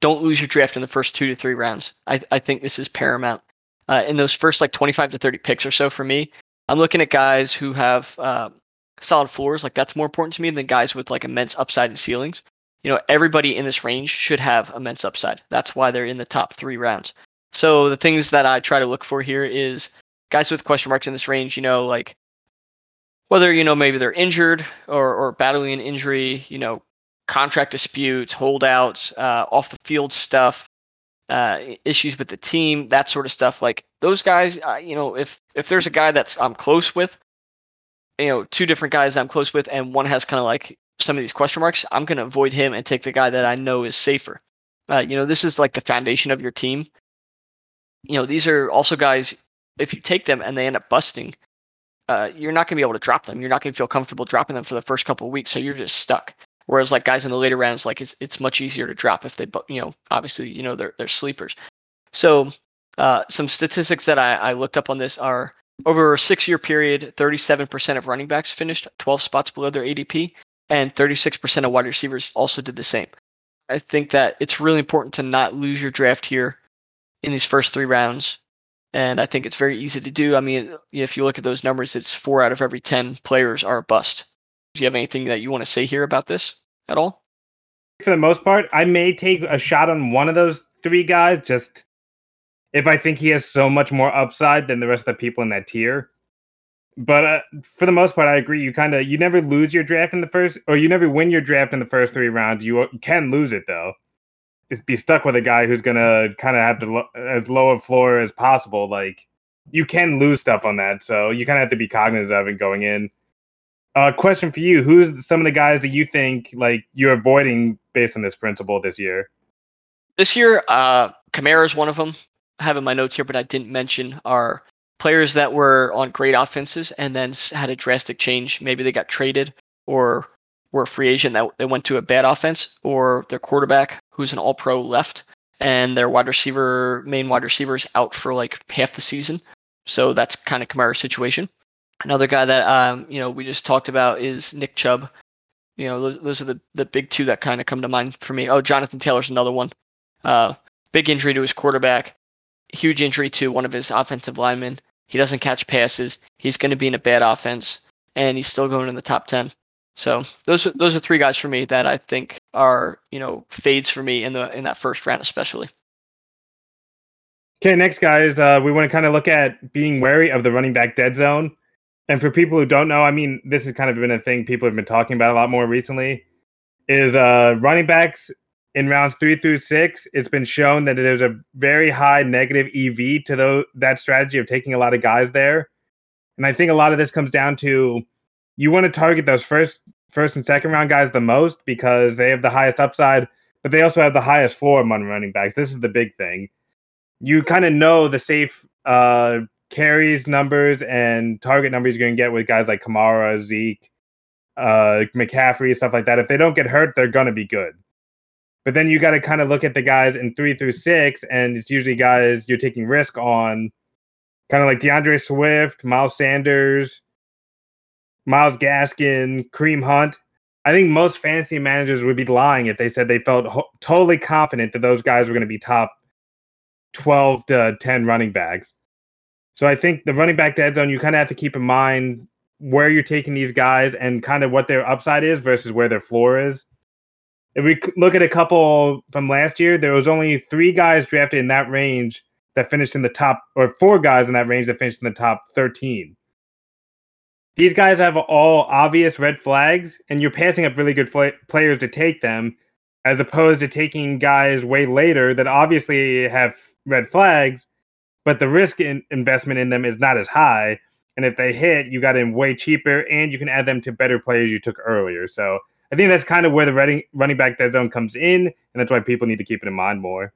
[SPEAKER 1] Don't lose your draft in the first two to three rounds. I, I think this is paramount uh, in those first like 25 to 30 picks or so for me, I'm looking at guys who have uh, solid floors. Like that's more important to me than guys with like immense upside and ceilings. You know, everybody in this range should have immense upside. That's why they're in the top three rounds. So the things that I try to look for here is guys with question marks in this range. You know, like whether you know maybe they're injured or or battling an injury. You know, contract disputes, holdouts, uh, off the field stuff, uh, issues with the team, that sort of stuff. Like those guys, uh, you know, if if there's a guy that's I'm close with, you know, two different guys I'm close with, and one has kind of like some of these question marks, I'm to avoid him and take the guy that I know is safer. Uh, you know, this is like the foundation of your team. You know, these are also guys. If you take them and they end up busting, uh, you're not going to be able to drop them. You're not going to feel comfortable dropping them for the first couple of weeks, so you're just stuck. Whereas like guys in the later rounds, like it's it's much easier to drop if they, you know, obviously you know they're they're sleepers. So uh, some statistics that I, I looked up on this are over a six-year period, 37% of running backs finished 12 spots below their ADP, and 36% of wide receivers also did the same. I think that it's really important to not lose your draft here in these first three rounds. And I think it's very easy to do. I mean, if you look at those numbers, it's four out of every 10 players are a bust. Do you have anything that you want to say here about this at all?
[SPEAKER 2] For the most part, I may take a shot on one of those three guys just if I think he has so much more upside than the rest of the people in that tier. But uh, for the most part, I agree. You kind of you never lose your draft in the first, or you never win your draft in the first three rounds. You, can lose it though. Just be stuck with a guy who's gonna kind of have the lo- as low a floor as possible. Like you can lose stuff on that, so you kind of have to be cognizant of it going in. Uh, question for you: Who's some of the guys that you think like you're avoiding based on this principle this year?
[SPEAKER 1] This year, uh, Kamara is one of them. I have in my notes here, but I didn't mention are players that were on great offenses and then had a drastic change. Maybe they got traded or were a free agent that they went to a bad offense, or their quarterback, who's an All-Pro, left and their wide receiver, main wide receiver, is out for like half the season. So that's kind of Kamara's situation. Another guy that um, you know we just talked about is Nick Chubb. You know, those, are the, the big two that kind of come to mind for me. Oh, Jonathan Taylor's another one. Uh, big injury to his quarterback, huge injury to one of his offensive linemen. He doesn't catch passes. He's going to be in a bad offense, and he's still going in the top ten. So those are those are three guys for me that I think are you know fades for me in the in that first round especially.
[SPEAKER 2] Okay, next guys, uh, we want to kind of look at being wary of the running back dead zone. And for people who don't know, I mean, this has kind of been a thing people have been talking about a lot more recently. Is uh, running backs in rounds three through six? It's been shown that there's a very high negative EV to those, that strategy of taking a lot of guys there. And I think a lot of this comes down to you want to target those first first and second round guys the most because they have the highest upside, but they also have the highest floor among running backs. This is the big thing. You kind of know the safe uh, carries numbers and target numbers you're going to get with guys like Kamara, Zeke, uh, McCaffrey, stuff like that. If they don't get hurt, they're going to be good. But then you got to kind of look at the guys in three through six, and it's usually guys you're taking risk on, kind of like D'Andre Swift, Miles Sanders, Myles Gaskin, Kareem Hunt. I think most fantasy managers would be lying if they said they felt ho- totally confident that those guys were going to be top 12 to 10 running backs. So I think the running back dead zone, you kind of have to keep in mind where you're taking these guys and kind of what their upside is versus where their floor is. If we look at a couple from last year, there was only three guys drafted in that range that finished in the top, or four guys in that range that finished in the top 13 these guys have all obvious red flags, and you're passing up really good fl- players to take them, as opposed to taking guys way later that obviously have red flags, but the risk in investment in them is not as high. And if they hit, you got in way cheaper, and you can add them to better players you took earlier. So I think that's kind of where the running running back dead zone comes in, and that's why people need to keep it in mind more.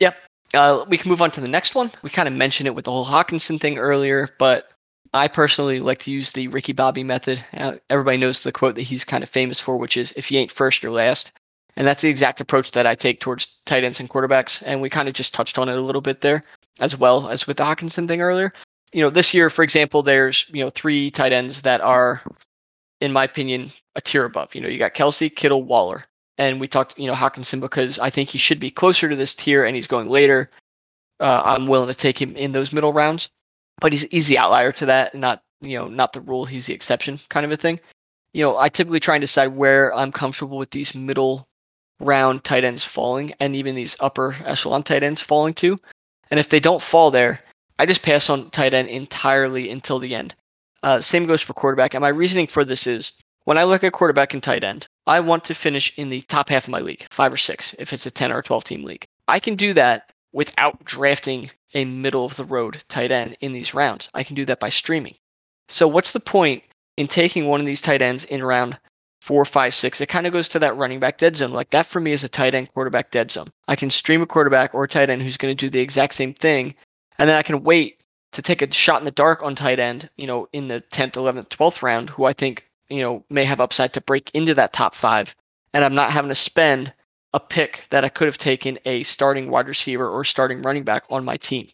[SPEAKER 1] Yeah, uh, we can move on to the next one. We kind of mentioned it with the whole Hockenson thing earlier, but I personally like to use the Ricky Bobby method. Uh, everybody knows the quote that he's kind of famous for, which is "If you ain't first, you're last." And that's the exact approach that I take towards tight ends and quarterbacks. And we kind of just touched on it a little bit there, as well as with the Hockenson thing earlier. You know, this year, for example, there's you know three tight ends that are, in my opinion, a tier above. You know, you got Kelce, Kittle, Waller, and we talked you know Hockenson because I think he should be closer to this tier, and he's going later. Uh, I'm willing to take him in those middle rounds but he's he's the outlier to that, not you know not the rule. He's the exception, kind of a thing. You know, I typically try and decide where I'm comfortable with these middle round tight ends falling, and even these upper echelon tight ends falling too. And if they don't fall there, I just pass on tight end entirely until the end. Uh, same goes for quarterback. And my reasoning for this is when I look at quarterback and tight end, I want to finish in the top half of my league, five or six, if it's a 10 or 12 team league. I can do that without drafting a middle of the road tight end in these rounds. I can do that by streaming. So what's the point in taking one of these tight ends in round four, five, six? It kind of goes to that running back dead zone. Like that for me is a tight end quarterback dead zone. I can stream a quarterback or a tight end who's going to do the exact same thing, and then I can wait to take a shot in the dark on tight end, you know, in the 10th, 11th, 12th round, who I think, you know, may have upside to break into that top five. And I'm not having to spend a pick that I could have taken a starting wide receiver or starting running back on my team.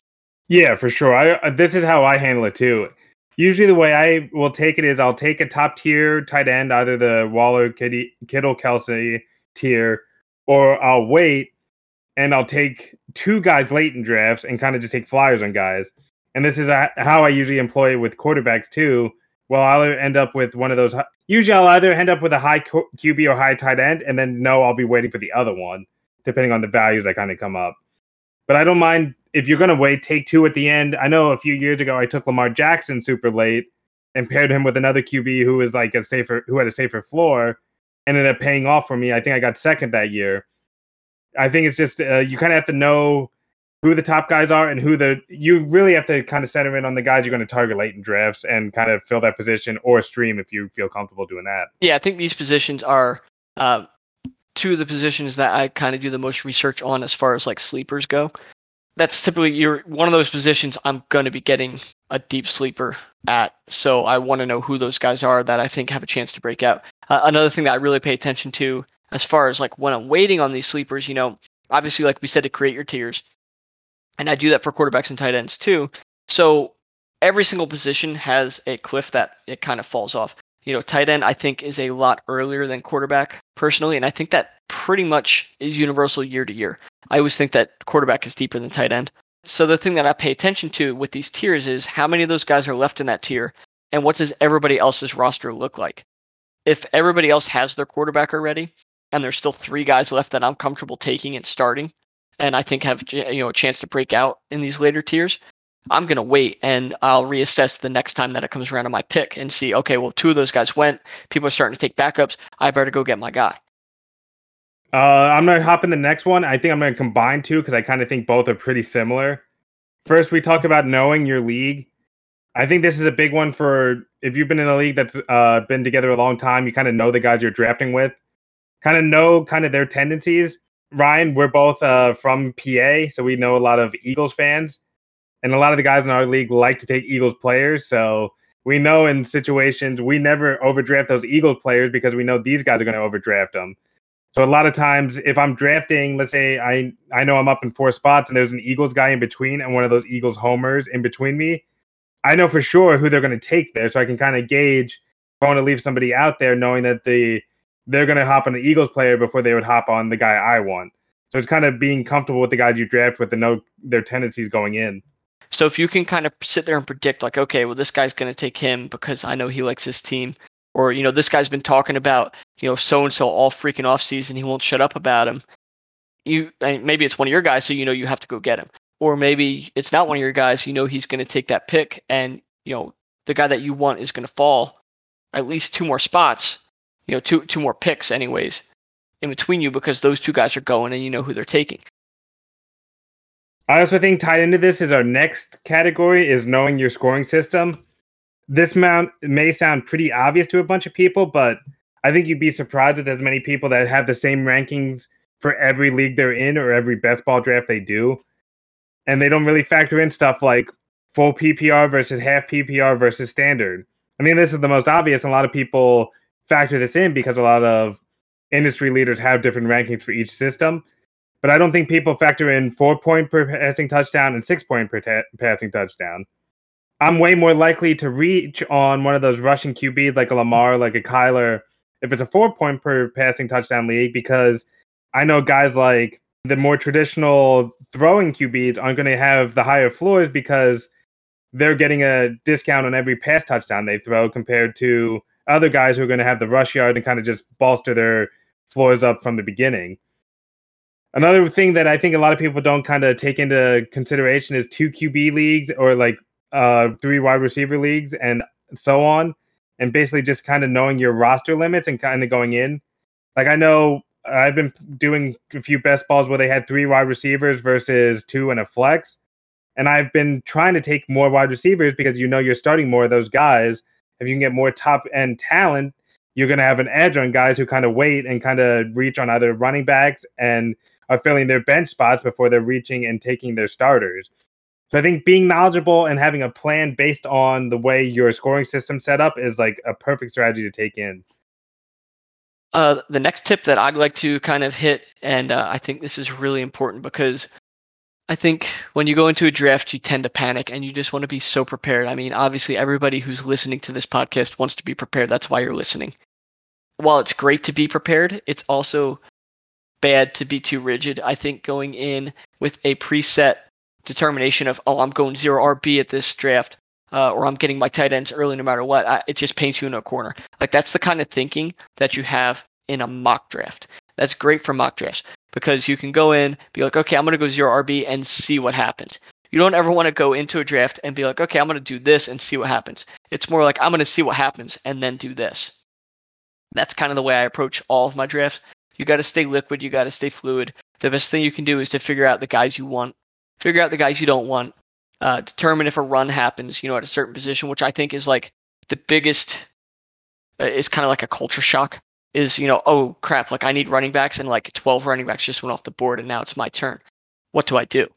[SPEAKER 2] Yeah, for sure. I this is how I handle it too. Usually, the way I will take it is I'll take a top tier tight end, either the Waller, Kittle, Kelce tier, or I'll wait and I'll take two guys late in drafts and kind of just take flyers on guys. And this is how I usually employ it with quarterbacks too. Well, I'll end up with one of those usually I'll either end up with a high QB or high tight end, and then no, I'll be waiting for the other one, depending on the values that kind of come up. But I don't mind if you're gonna wait, take two at the end. I know a few years ago I took Lamar Jackson super late and paired him with another QB who was like a safer, who had a safer floor, and ended up paying off for me. I think I got second that year. I think it's just uh, you kind of have to know who the top guys are and who the you really have to kind of center in on the guys you're going to target late in drafts and kind of fill that position or stream if you feel comfortable doing that.
[SPEAKER 1] Yeah, I think these positions are uh, two of the positions that I kind of do the most research on as far as like sleepers go. That's typically you're one of those positions I'm going to be getting a deep sleeper at. So I want to know who those guys are that I think have a chance to break out. Uh, another thing that I really pay attention to as far as like when I'm waiting on these sleepers, you know, obviously, like we said, to create your tiers, and I do that for quarterbacks and tight ends too. So every single position has a cliff that it kind of falls off. You know, tight end I think is a lot earlier than quarterback personally, and I think that pretty much is universal year to year. I always think that quarterback is deeper than tight end. So the thing that I pay attention to with these tiers is how many of those guys are left in that tier, and what does everybody else's roster look like? If everybody else has their quarterback already, and there's still three guys left that I'm comfortable taking and starting, and I think have you know a chance to break out in these later tiers, I'm gonna wait and I'll reassess the next time that it comes around to my pick and see. Okay, well, two of those guys went. People are starting to take backups. I better go get my guy.
[SPEAKER 2] Uh, I'm gonna hop in the next one. I think I'm gonna combine two because I kind of think both are pretty similar. First, we talk about knowing your league. I think this is a big one for if you've been in a league that's uh, been together a long time. You kind of know the guys you're drafting with, kind of know kind of their tendencies. Ryan, we're both uh, from PA, so we know a lot of Eagles fans, and a lot of the guys in our league like to take Eagles players. So we know in situations we never overdraft those Eagles players because we know these guys are going to overdraft them. So a lot of times, if I'm drafting, let's say I I know I'm up in four spots and there's an Eagles guy in between and one of those Eagles homers in between me, I know for sure who they're going to take there, so I can kind of gauge if I want to leave somebody out there, knowing that the they're going to hop on the Eagles player before they would hop on the guy I want. So it's kind of being comfortable with the guys you draft with and know their tendencies going in.
[SPEAKER 1] So if you can kind of sit there and predict, like, okay, well, this guy's going to take him because I know he likes his team, or you know this guy's been talking about you know so and so all freaking off season he won't shut up about him. You maybe it's one of your guys so you know you have to go get him. Or maybe it's not one of your guys you know he's going to take that pick and you know the guy that you want is going to fall at least two more spots you know two two more picks anyways in between you because those two guys are going and you know who they're taking.
[SPEAKER 2] I also think tied into this is our next category is knowing your scoring system this mount may sound pretty obvious to a bunch of people, but I think you'd be surprised with as many people that have the same rankings for every league they're in or every best ball draft they do. And they don't really factor in stuff like full PPR versus half PPR versus standard. I mean, this is the most obvious. A lot of people factor this in because a lot of industry leaders have different rankings for each system. But I don't think people factor in four point per passing touchdown and six point per ta- passing touchdown. I'm way more likely to reach on one of those rushing QBs like a Lamar, like a Kyler, if it's a four point per passing touchdown league, because I know guys like the more traditional throwing QBs aren't going to have the higher floors because they're getting a discount on every pass touchdown they throw compared to other guys who are going to have the rush yard and kind of just bolster their floors up from the beginning. Another thing that I think a lot of people don't kind of take into consideration is two QB leagues or like uh, three wide receiver leagues and so on, and basically just kind of knowing your roster limits and kind of going in. Like I know I've been doing a few best balls where they had three wide receivers versus two and a flex, and I've been trying to take more wide receivers because you know you're starting more of those guys. If you can get more top end talent, you're going to have an edge on guys who kind of wait and kind of reach on either running backs and are filling their bench spots before they're reaching and taking their starters. So I think being knowledgeable and having a plan based on the way your scoring system set up is like a perfect strategy to take in.
[SPEAKER 1] Uh, the next tip that I'd like to kind of hit, and uh, I think this is really important because I think when you go into a draft, you tend to panic and you just want to be so prepared. I mean, obviously, everybody who's listening to this podcast wants to be prepared. That's why you're listening. While it's great to be prepared, it's also bad to be too rigid. I think going in with a preset determination of oh I'm going zero RB at this draft uh, or I'm getting my tight ends early no matter what. I, it just paints you in a corner. Like that's the kind of thinking that you have in a mock draft. That's great for mock drafts because you can go in, be like, okay, I'm going to go zero RB and see what happens. You don't ever want to go into a draft and be like, okay, I'm going to do this and see what happens. It's more like I'm going to see what happens and then do this. That's kind of the way I approach all of my drafts. You got to stay liquid. You got to stay fluid. The best thing you can do is to figure out the guys you want figure out the guys you don't want, uh, determine if a run happens, you know, at a certain position, which I think is like the biggest, uh, is kind of like a culture shock. Is you know, oh crap, like I need running backs, and like 12 running backs just went off the board, and now it's my turn. What do I do?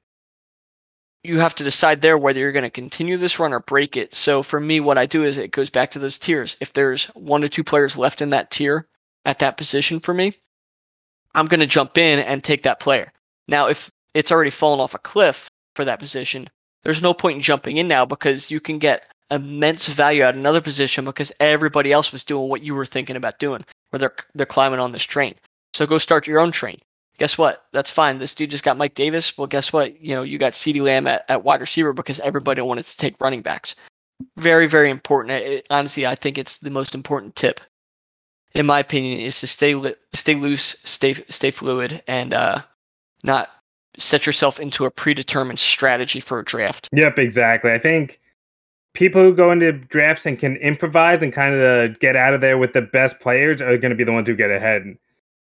[SPEAKER 1] You have to decide there whether you're going to continue this run or break it. So for me, what I do is it goes back to those tiers. If there's one to two players left in that tier at that position for me, I'm going to jump in and take that player Now, if it's already fallen off a cliff for that position, there's no point in jumping in now because you can get immense value at another position because everybody else was doing what you were thinking about doing, where they're they're climbing on this train. So go start your own train. Guess what? That's fine. This dude just got Mike Davis. Well, guess what? You know, you got CeeDee Lamb at, at wide receiver because everybody wanted to take running backs. Very, very important. It, honestly, I think it's the most important tip, in my opinion, is to stay li- stay loose, stay stay fluid, and uh, not set yourself into a predetermined strategy for a draft.
[SPEAKER 2] Yep, exactly. I think people who go into drafts and can improvise and kind of get out of there with the best players are going to be the ones who get ahead.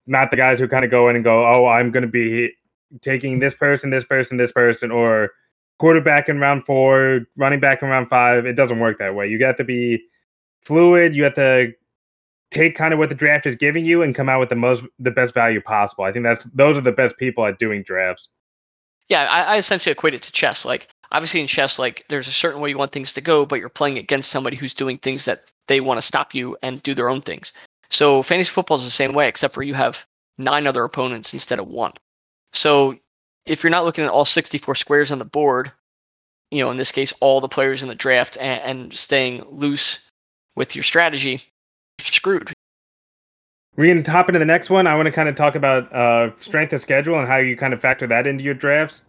[SPEAKER 2] Not the guys who kind of go in and go, "Oh, I'm going to be taking this person, this person, this person," or quarterback in round four, running back in round five. It doesn't work that way. You got to be fluid. You have to take kind of what the draft is giving you and come out with the most, the best value possible. I think that's those are the best people at doing drafts.
[SPEAKER 1] Yeah, I, I essentially equate it to chess. Like obviously in chess, like there's a certain way you want things to go, but you're playing against somebody who's doing things that they want to stop you and do their own things. So fantasy football is the same way, except for you have nine other opponents instead of one. So if you're not looking at all 64 squares on the board, you know, in this case, all the players in the draft and, and staying loose with your strategy, you're screwed.
[SPEAKER 2] We're going to hop into the next one. I want to kind of talk about uh, strength of schedule and how you kind of factor that into your drafts.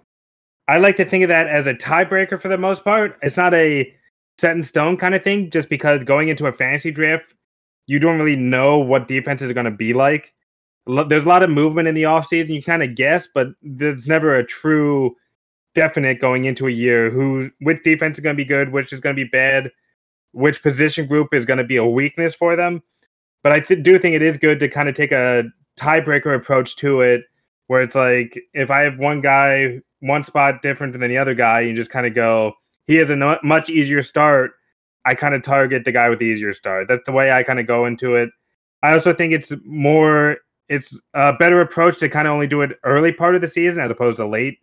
[SPEAKER 2] I like to think of that as a tiebreaker for the most part. It's not a set in stone kind of thing, just because going into a fantasy draft, you don't really know what defenses are going to be like. There's a lot of movement in the offseason. You kind of guess, but there's never a true definite going into a year who which defense is going to be good, which is going to be bad, which position group is going to be a weakness for them. But I th- do think it is good to kind of take a tiebreaker approach to it, where it's like if I have one guy one spot different than the other guy, you just kind of go, he has a no- much easier start. I kind of target the guy with the easier start. That's the way I kind of go into it. I also think it's more, it's a better approach to kind of only do it early part of the season as opposed to late,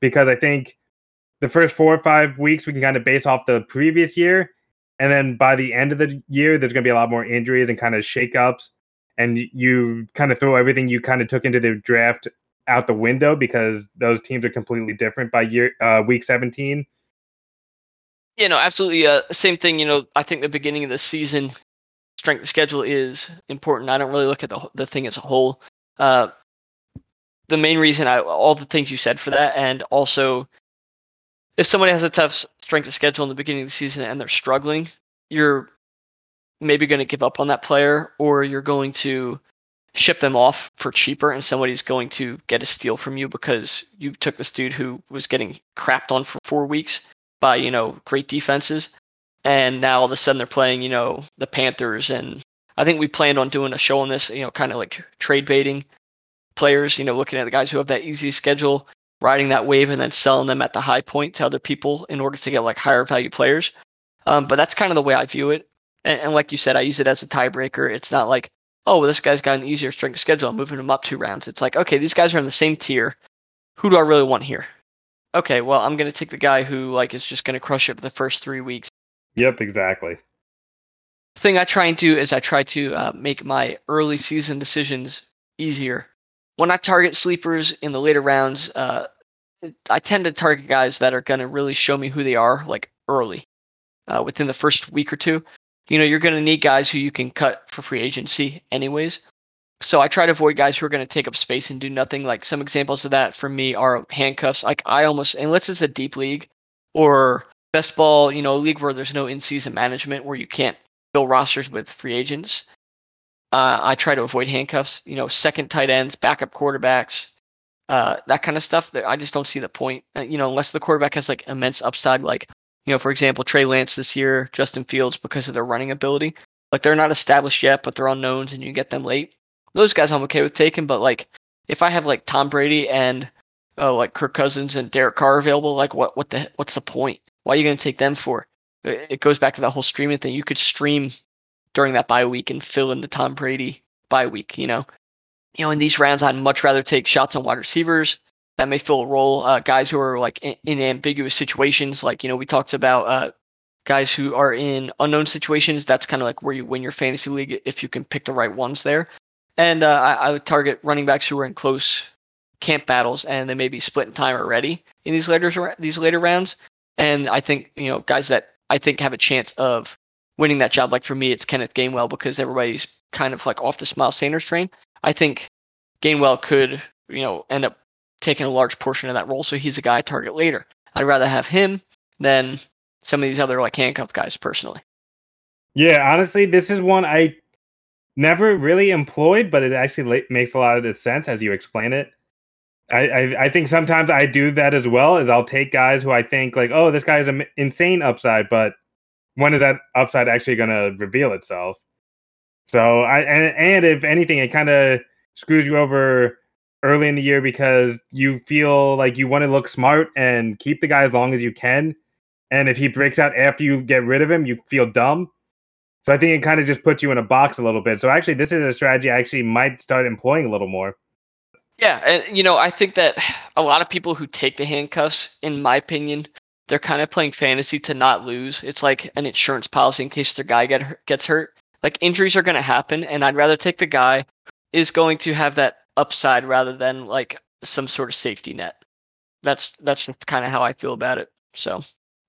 [SPEAKER 2] because I think the first four or five weeks we can kind of base off the previous year. And then by the end of the year, there's going to be a lot more injuries and kind of shakeups. And you kind of throw everything you kind of took into the draft out the window because those teams are completely different by year uh, week 17
[SPEAKER 1] you know absolutely uh, same thing you know i think the beginning of the season strength schedule is important. I don't really look at the, the thing as a whole. Uh, the main reason i all the things you said for that and also if somebody has a tough strength of schedule in the beginning of the season and they're struggling you're maybe going to give up on that player or you're going to ship them off for cheaper and somebody's going to get a steal from you because you took this dude who was getting crapped on for four weeks by, you know, great defenses. And now all of a sudden they're playing, you know, the Panthers. And I think we planned on doing a show on this, you know, kind of like trade baiting players, you know, looking at the guys who have that easy schedule, riding that wave and then selling them at the high point to other people in order to get like higher value players. Um, but that's kind of the way I view it. And, and like you said, I use it as a tiebreaker. It's not like, oh, well, this guy's got an easier strength schedule. I'm moving him up two rounds. It's like, okay, these guys are in the same tier. Who do I really want here? Okay, well, I'm going to take the guy who like is just going to crush it for the first three weeks.
[SPEAKER 2] Yep, exactly.
[SPEAKER 1] The thing I try and do is I try to uh, make my early season decisions easier. When I target sleepers in the later rounds, uh, I tend to target guys that are going to really show me who they are like early, uh, within the first week or two you know, you're going to need guys who you can cut for free agency anyways. So I try to avoid guys who are going to take up space and do nothing. Like some examples of that for me are handcuffs. Like I almost, unless it's a deep league or best ball, you know, a league where there's no in-season management where you can't fill rosters with free agents. Uh, I try to avoid handcuffs. You know, second tight ends, backup quarterbacks, uh, that kind of stuff. That I just don't see the point. Uh, you know, unless the quarterback has like immense upside, like you know, for example, Trey Lance this year, Justin Fields because of their running ability. Like they're not established yet, but they're unknowns, and you get them late. Those guys I'm okay with taking, but like if I have like Tom Brady and oh like Kirk Cousins and Derek Carr available, like what what the what's the point? Why are you going to take them for? It goes back to that whole streaming thing. You could stream during that bye week and fill in the Tom Brady bye week. You know, you know in these rounds I'd much rather take shots on wide receivers, that may fill a role. Uh, guys who are like in, in, ambiguous situations, like you know, we talked about uh, guys who are in unknown situations. That's kind of like where you win your fantasy league if you can pick the right ones there. And uh, I, I, would target running backs who are in close camp battles and they may be splitting time already in these later these later rounds. And I think you know guys that I think have a chance of winning that job. Like for me, it's Kenneth Gainwell because everybody's kind of like off the Miles Sanders train. I think Gainwell could you know end up taking a large portion of that role, so he's a guy I target later. I'd rather have him than some of these other like handcuff guys personally.
[SPEAKER 2] Yeah, honestly, this is one I never really employed, but it actually makes a lot of sense as you explain it. I, I, I think sometimes I do that as well. Is I'll take guys who I think like, oh, this guy is an insane upside, but when is that upside actually going to reveal itself? So I and, and if anything, it kind of screws you over early in the year because you feel like you want to look smart and keep the guy as long as you can. And if he breaks out after you get rid of him, you feel dumb. So I think it kind of just puts you in a box a little bit. So actually, this is a strategy I actually might start employing a little more.
[SPEAKER 1] Yeah, and you know, I think that [SIGHS] a lot of people who take the handcuffs, in my opinion, they're kind of playing fantasy to not lose. It's like an insurance policy in case their guy get gets hurt. Like injuries are going to happen, and I'd rather take the guy is going to have that upside rather than like some sort of safety net. That's that's kind of how I feel about it. So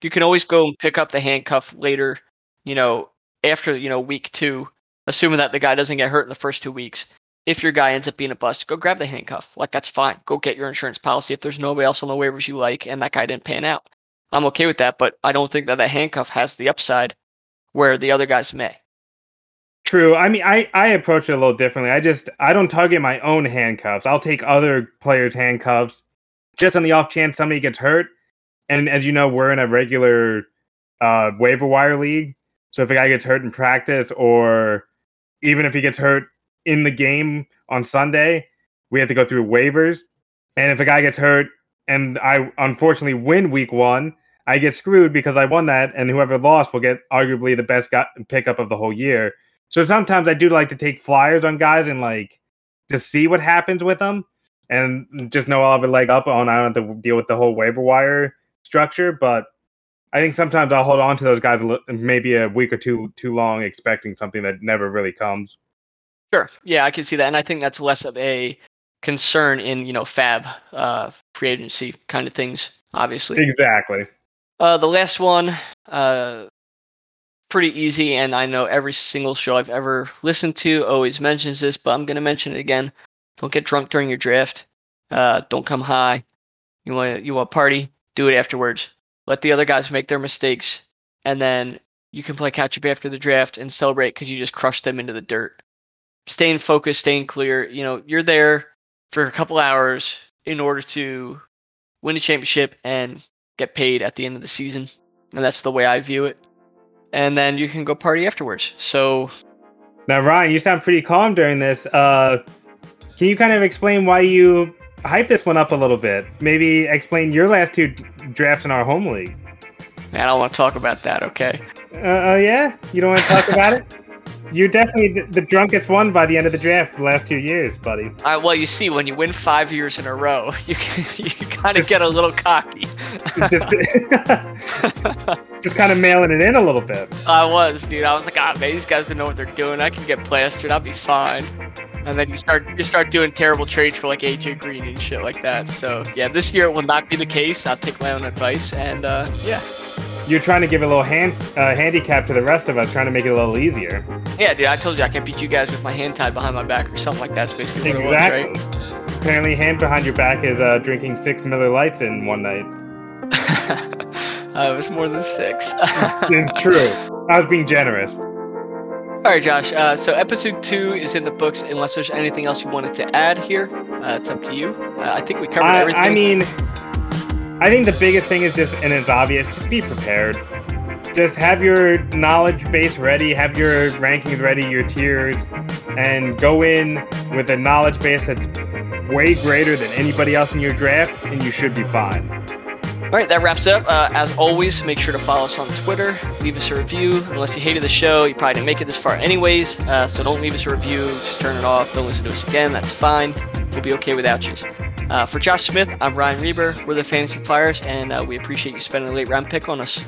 [SPEAKER 1] you can always go and pick up the handcuff later, you know, after you know week two, assuming that the guy doesn't get hurt in the first two weeks. If your guy ends up being a bust, go grab the handcuff. Like that's fine. Go get your insurance policy. If there's nobody else on the waivers you like and that guy didn't pan out, I'm okay with that. But I don't think that that handcuff has the upside where the other guys may.
[SPEAKER 2] True. I mean, I I approach it a little differently. I just I don't target my own handcuffs. I'll take other players' handcuffs just on the off chance somebody gets hurt. And as you know, we're in a regular uh, waiver wire league, so if a guy gets hurt in practice, or even if he gets hurt in the game on Sunday, we have to go through waivers. And if a guy gets hurt and I unfortunately win week one, I get screwed because I won that, and whoever lost will get arguably the best pickup of the whole year. So sometimes I do like to take flyers on guys and like just see what happens with them, and just know I'll have a leg up on. I don't have to deal with the whole waiver wire structure, but I think sometimes I'll hold on to those guys maybe a week or two too long, expecting something that never really comes.
[SPEAKER 1] Sure. Yeah, I can see that, and I think that's less of a concern in you know FAAB uh, free agency kind of things. Obviously.
[SPEAKER 2] Exactly.
[SPEAKER 1] Uh, the last one, uh, pretty easy, and I know every single show I've ever listened to always mentions this, but I'm gonna mention it again. Don't get drunk during your draft. Uh, don't come high. You want you want party? Do it afterwards. Let the other guys make their mistakes, and then you can play catch up after the draft and celebrate because you just crushed them into the dirt. Staying focused, staying clear. You know, you're there for a couple hours in order to win a championship and get paid at the end of the season. And that's the way I view it. And then you can go party afterwards. So
[SPEAKER 2] now, Ryan, you sound pretty calm during this. Uh, can you kind of explain why you hype this one up a little bit? Maybe explain your last two drafts in our home league.
[SPEAKER 1] Man, I don't want to talk about that. Okay.
[SPEAKER 2] Uh, oh yeah, you don't want to talk about it. [LAUGHS] You're definitely the, drunkest one by the end of the draft the last two years, buddy.
[SPEAKER 1] Uh, well, you see, when you win five years in a row, [LAUGHS] you you kind of get a little cocky.
[SPEAKER 2] just, just [LAUGHS] kind of mailing it in a little bit.
[SPEAKER 1] I was, dude. I was like, ah, man, these guys don't know what they're doing. I can get plastered. I'll be fine. And then you start you start doing terrible trades for like AJ Green and shit like that. So yeah, this year it will not be the case. I'll take my own advice, and uh, yeah
[SPEAKER 2] you're trying to give a little hand uh, handicap to the rest of us, trying to make it a little easier.
[SPEAKER 1] Yeah, dude, I told you I can't beat you guys with my hand tied behind my back or something like that. That's basically
[SPEAKER 2] exactly.
[SPEAKER 1] it was,
[SPEAKER 2] right? Apparently, hand behind your back is uh, drinking six Miller Lites in one night. [LAUGHS]
[SPEAKER 1] uh, it was more than six. [LAUGHS]
[SPEAKER 2] it's true. I was being generous.
[SPEAKER 1] All right, Josh. Uh, so episode two is in the books. Unless there's anything else you wanted to add here, uh, it's up to you. Uh, I think we covered
[SPEAKER 2] I,
[SPEAKER 1] everything.
[SPEAKER 2] I mean I think the biggest thing is just, and it's obvious, just be prepared. Just have your knowledge base ready, have your rankings ready, your tiers, and go in with a knowledge base that's way greater than anybody else in your draft, and you should be fine.
[SPEAKER 1] All right, that wraps it up. Uh, as always, make sure to follow us on Twitter. Leave us a review. Unless you hated the show, you probably didn't make it this far anyways. Uh, so don't leave us a review. Just turn it off. Don't listen to us again. That's fine. We'll be okay without you. Uh, for Josh Smith, I'm Ryan Reber. We're the Fantasy Fliers, and uh, we appreciate you spending a late round pick on us.